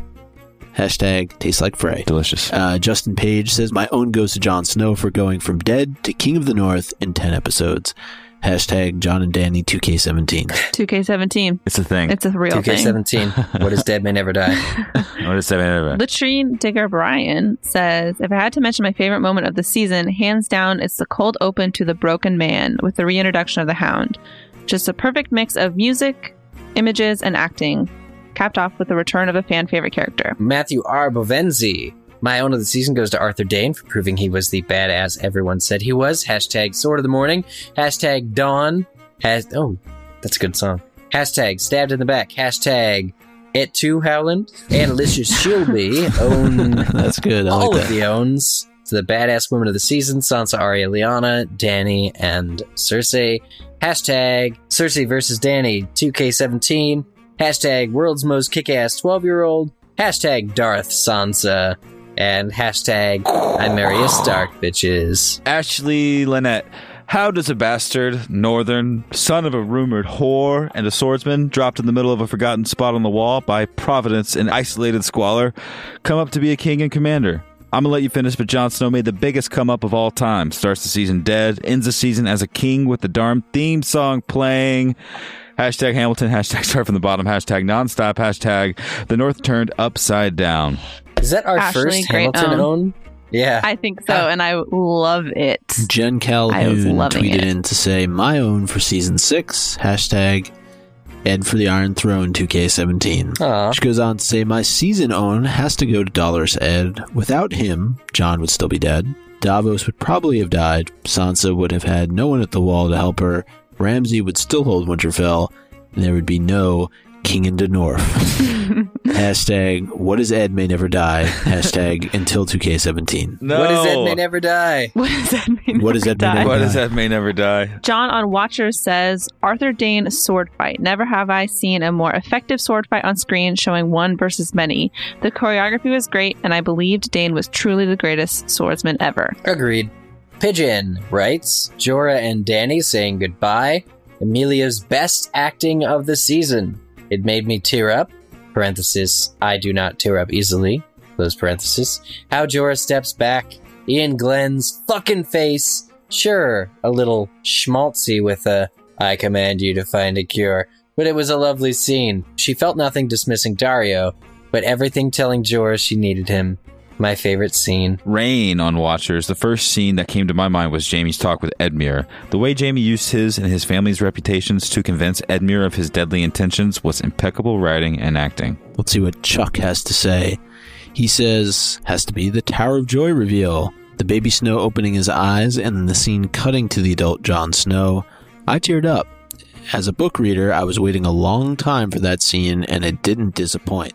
Hashtag tastes like Frey. Delicious. Uh, Justin Page says, My own goes to Jon Snow for going from dead to King of the North in 10 episodes. Hashtag Jon and Dany 2K17. 2K17. It's a thing. It's a real thing. 2K17. what is dead may never die. what is that? Latrine Digger Brian says, If I had to mention my favorite moment of the season, hands down, it's the cold open to The Broken Man with the reintroduction of the Hound. Just a perfect mix of music, images, and acting, capped off with the return of a fan favorite character. Matthew R. Bovenzi. My own of the season goes to Arthur Dayne for proving he was the badass everyone said he was. Hashtag sword of the morning. Hashtag dawn. Has oh, that's a good song. Hashtag stabbed in the back. Hashtag it too Howland. And Alicia Shielby own That's good. I all like of that. the owns. To the badass women of the season, Sansa, Arya, Lyanna, Dany, and Cersei. Hashtag Cersei versus Dany 2K17. Hashtag world's most kick-ass 12-year-old. Hashtag Darth Sansa. And hashtag I marry a Stark, bitches. Ashley Lynette. How does a bastard, northern, son of a rumored whore and a swordsman, dropped in the middle of a forgotten spot on the wall by Providence in isolated squalor, come up to be a king and commander? I'm gonna let you finish, but Jon Snow made the biggest come up of all time. Starts the season dead, ends the season as a king with the darn theme song playing. Hashtag Hamilton, hashtag start from the bottom, hashtag nonstop, hashtag the North turned upside down. Is that our Ashley, first great Hamilton own. own? Yeah. I think so, and I love it. Jen I Calhoun tweeted it. in to say, My own for season six. Hashtag Edd for the Iron Throne 2K17. Aw. She goes on to say, My season own has to go to Dolorous Edd. Without him, Jon would still be dead. Davos would probably have died. Sansa would have had no one at the wall to help her. Ramsay would still hold Winterfell. And there would be no King in the North. Hashtag, what is Edd may never die. Hashtag, until 2K17. No. What is Edd may never die? What does that mean? What does that mean? Die? What is that may never die? John on Watcher says Arthur Dayne sword fight. Never have I seen a more effective sword fight on screen showing one versus many. The choreography was great, and I believed Dayne was truly the greatest swordsman ever. Agreed. Pigeon writes Jorah and Dany saying goodbye. Emilia's best acting of the season. It made me tear up. Parenthesis, I do not tear up easily. Close parenthesis. How Jorah steps back. Iain Glen's fucking face. Sure, a little schmaltzy with a I command you to find a cure. But it was a lovely scene. She felt nothing dismissing Daario, but everything telling Jorah she needed him. My favorite scene. Rain on Watchers. The first scene that came to my mind was Jaime's talk with Edmure. The way Jaime used his and his family's reputations to convince Edmure of his deadly intentions was impeccable writing and acting. Let's see what Chuck has to say. He says, has to be the Tower of Joy reveal. The baby Snow opening his eyes and then the scene cutting to the adult Jon Snow. I teared up. As a book reader, I was waiting a long time for that scene and it didn't disappoint.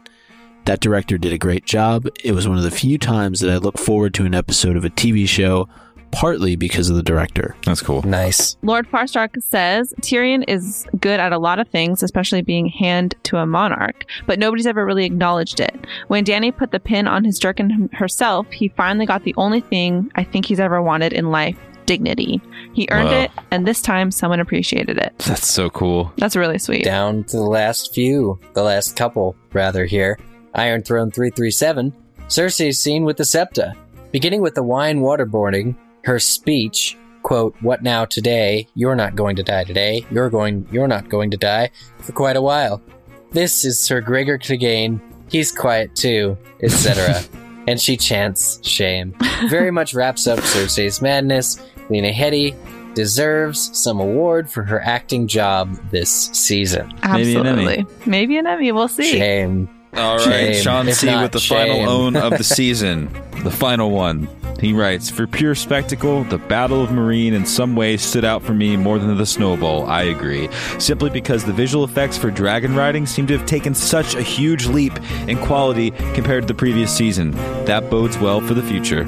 That director did a great job. It was one of the few times that I look forward to an episode of a TV show, partly because of the director. That's cool. Nice. Lord Farstark says Tyrion is good at a lot of things, especially being hand to a monarch, but nobody's ever really acknowledged it. When Dany put the pin on his jerkin herself, he finally got the only thing I think he's ever wanted in life dignity. He earned Wow. it, and this time someone appreciated it. That's so cool. That's really sweet. Down to the last few, the last couple, rather, here. Iron Throne 337, Cersei's scene with the Septa. Beginning with the wine waterboarding, her speech, quote, What now today? You're not going to die today. You're going, you're not going to die for quite a while. This is Sir Gregor Clegane. He's quiet too, etc. and she chants shame. Very much wraps up Cersei's madness. Lena Headey deserves some award for her acting job this season. Maybe an Emmy. Absolutely. Maybe an Emmy. We'll see. Shame. All right, Shame. Sean If C with the shame. final own of the season, the final one. He writes, For pure spectacle, the Battle of Meereen in some ways stood out for me more than the snowball. I agree. Simply because the visual effects for dragon riding seem to have taken such a huge leap in quality compared to the previous season. That bodes well for the future.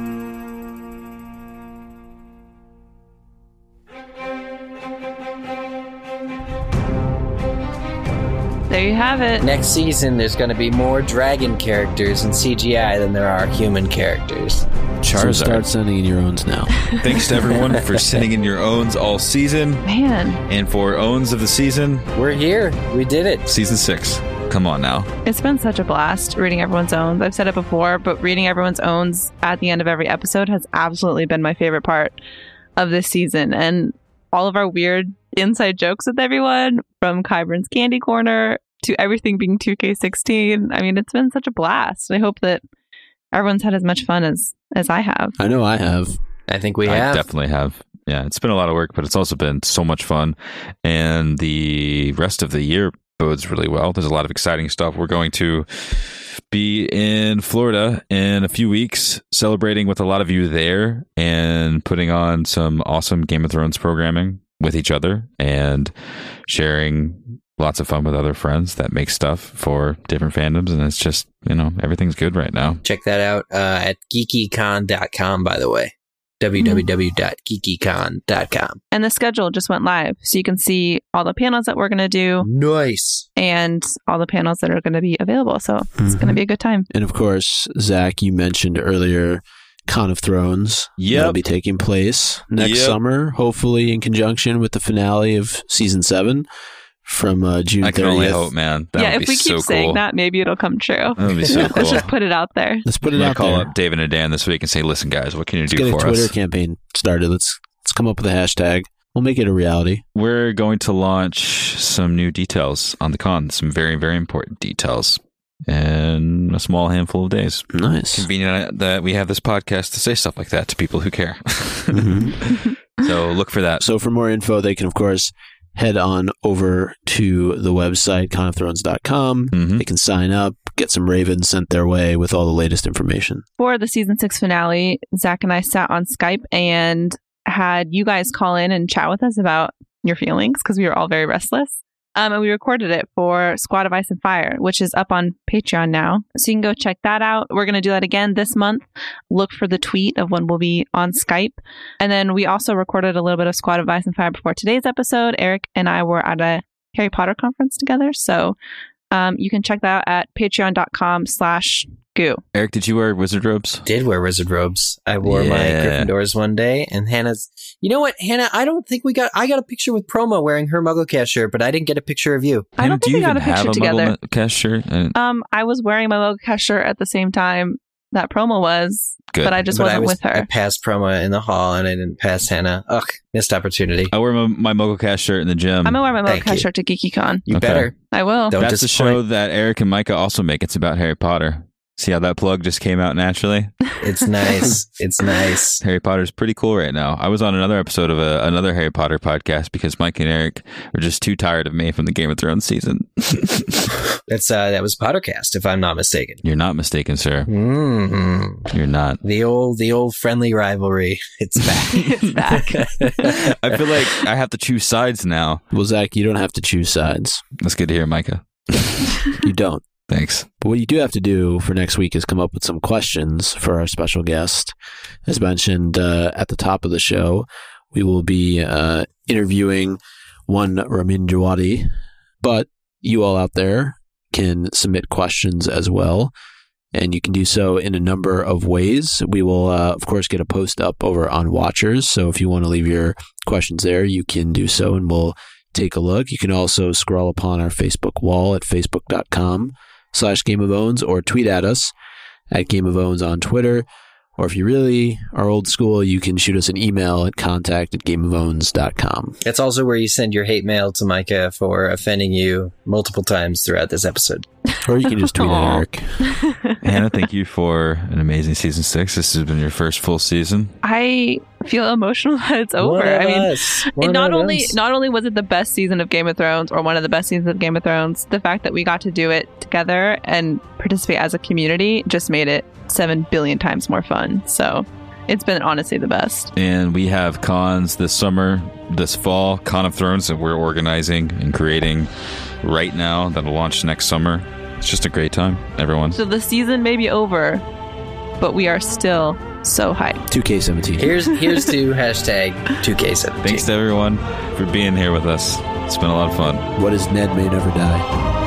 There you have it. Next season, there's going to be more dragon characters in CGI than there are human characters. So start sending in your owns now. Thanks to everyone for sending in your owns all season. Man, And for owns of the season, We're here. We did it. season six. Come on now. it's been such a blast reading everyone's owns. I've said it before, but reading everyone's owns at the end of every episode has absolutely been my favorite part of this season. And all of our weird inside jokes with everyone, from Qyburn's Candy Corner to everything being 2K16. I mean, it's been such a blast. I hope that everyone's had as much fun as as I have. I know I have. I think we I have. definitely have. Yeah, it's been a lot of work, but it's also been so much fun. And the rest of the year bodes really well. There's a lot of exciting stuff. We're going to be in Florida in a few weeks, celebrating with a lot of you there and putting on some awesome Game of Thrones programming with each other and sharing lots of fun with other friends that make stuff for different fandoms. And it's just, you know, everything's good right now. Check that out uh, at geekycon.com, by the way. www.geekycon.com. And the schedule just went live, so you can see all the panels that we're going to do Nice. and all the panels that are going to be available. So it's going to be a good time. And of course, Zach, you mentioned earlier Con of Thrones. Yep. That'll be taking place next Yep. summer, hopefully in conjunction with the finale of season seven from uh, June I can only 30th. hope, man. That yeah, would if be we keep so saying cool. that, maybe it'll come true. That would be so cool. Let's just put it out there. Let's put it I'm out call there. up David and Dan this week and say, "Listen, guys, what can you Let's do get a for Twitter us?" campaign started. Let's let's come up with a hashtag. We'll make it a reality. We're going to launch some new details on the con. Some very, very important details in a small handful of days. Nice. Convenient that we have this podcast to say stuff like that to people who care. Mhm. so look for that. So for more info, they can of course head on over to the website, conofthrones.com. Mhm. They can sign up, get some ravens sent their way with all the latest information. For the season six finale, Zach and I sat on Skype and had you guys call in and chat with us about your feelings because we were all very restless. Um, and we recorded it for Squad of Ice and Fire, which is up on Patreon now. So you can go check that out. We're going to do that again this month. Look for the tweet of when we'll be on Skype. And then we also recorded a little bit of Squad of Ice and Fire before today's episode. Eric and I were at a Harry Potter conference together. So um, you can check that out at patreon.com slash goo. Eric, did you wear wizard robes? Did wear wizard robes. I wore my Yeah. Gryffindors one day, and Hannah's. You know what, Hannah? I don't think we got. I got a picture with Promo wearing her MuggleCast shirt, but I didn't get a picture of you. I don't think do you we got a picture have a together. Muggle cast shirt? Um, I was wearing my Logo shirt at the same time that promo was, Good. but I just but wasn't I was, with her. I passed Promo in the hall, and I didn't pass Hannah. Ugh, missed opportunity. I wear my, my MuggleCast shirt in the gym. I'm gonna wear my Thank Logo you. shirt to GeekyCon. You Okay. better. I will. Don't That's the disappoint. show that Eric and Micah also make. It's about Harry Potter. See how that plug just came out naturally? It's nice. it's nice. Harry Potter's pretty cool right now. I was on another episode of a, another Harry Potter podcast because Mike and Eric are just too tired of me from the Game of Thrones season. That's uh, that was Pottercast, if I'm not mistaken. You're not mistaken, sir. mm You're not. The old, the old friendly rivalry. It's back. it's back. I feel like I have to choose sides now. Well, Zach, you don't have to choose sides. That's good to hear, Micah. You don't. Thanks. But what you do have to do for next week is come up with some questions for our special guest. As mentioned uh, at the top of the show, we will be uh, interviewing one Ramin Djawadi, but you all out there can submit questions as well. And you can do so in a number of ways. We will, uh, of course, get a post up over on Watchers. So if you want to leave your questions there, you can do so and we'll take a look. You can also scroll upon our Facebook wall at facebook.com slash Game of Owns or tweet at us at Game of Owns on Twitter. Or if you really are old school, you can shoot us an email at contact at gameofowns.com. That's also where you send your hate mail to Micah for offending you multiple times throughout this episode. Or you can just tweet at Aw. Eric. Hannah, thank you for an amazing season six. This has been your first full season. I feel emotional that it's over. One I mean, it not only us. not only was it the best season of Game of Thrones or one of the best seasons of Game of Thrones, the fact that we got to do it together and participate as a community just made it seven billion times more fun. So it's been honestly the best. And we have cons this summer, this fall, Con of Thrones that we're organizing and creating right now that'll launch next summer. It's just a great time, everyone. So the season may be over, but we are still so hyped. 2K17. Here's here's to hashtag 2K17. Thanks to everyone for being here with us. It's been a lot of fun. What is Ned may never die?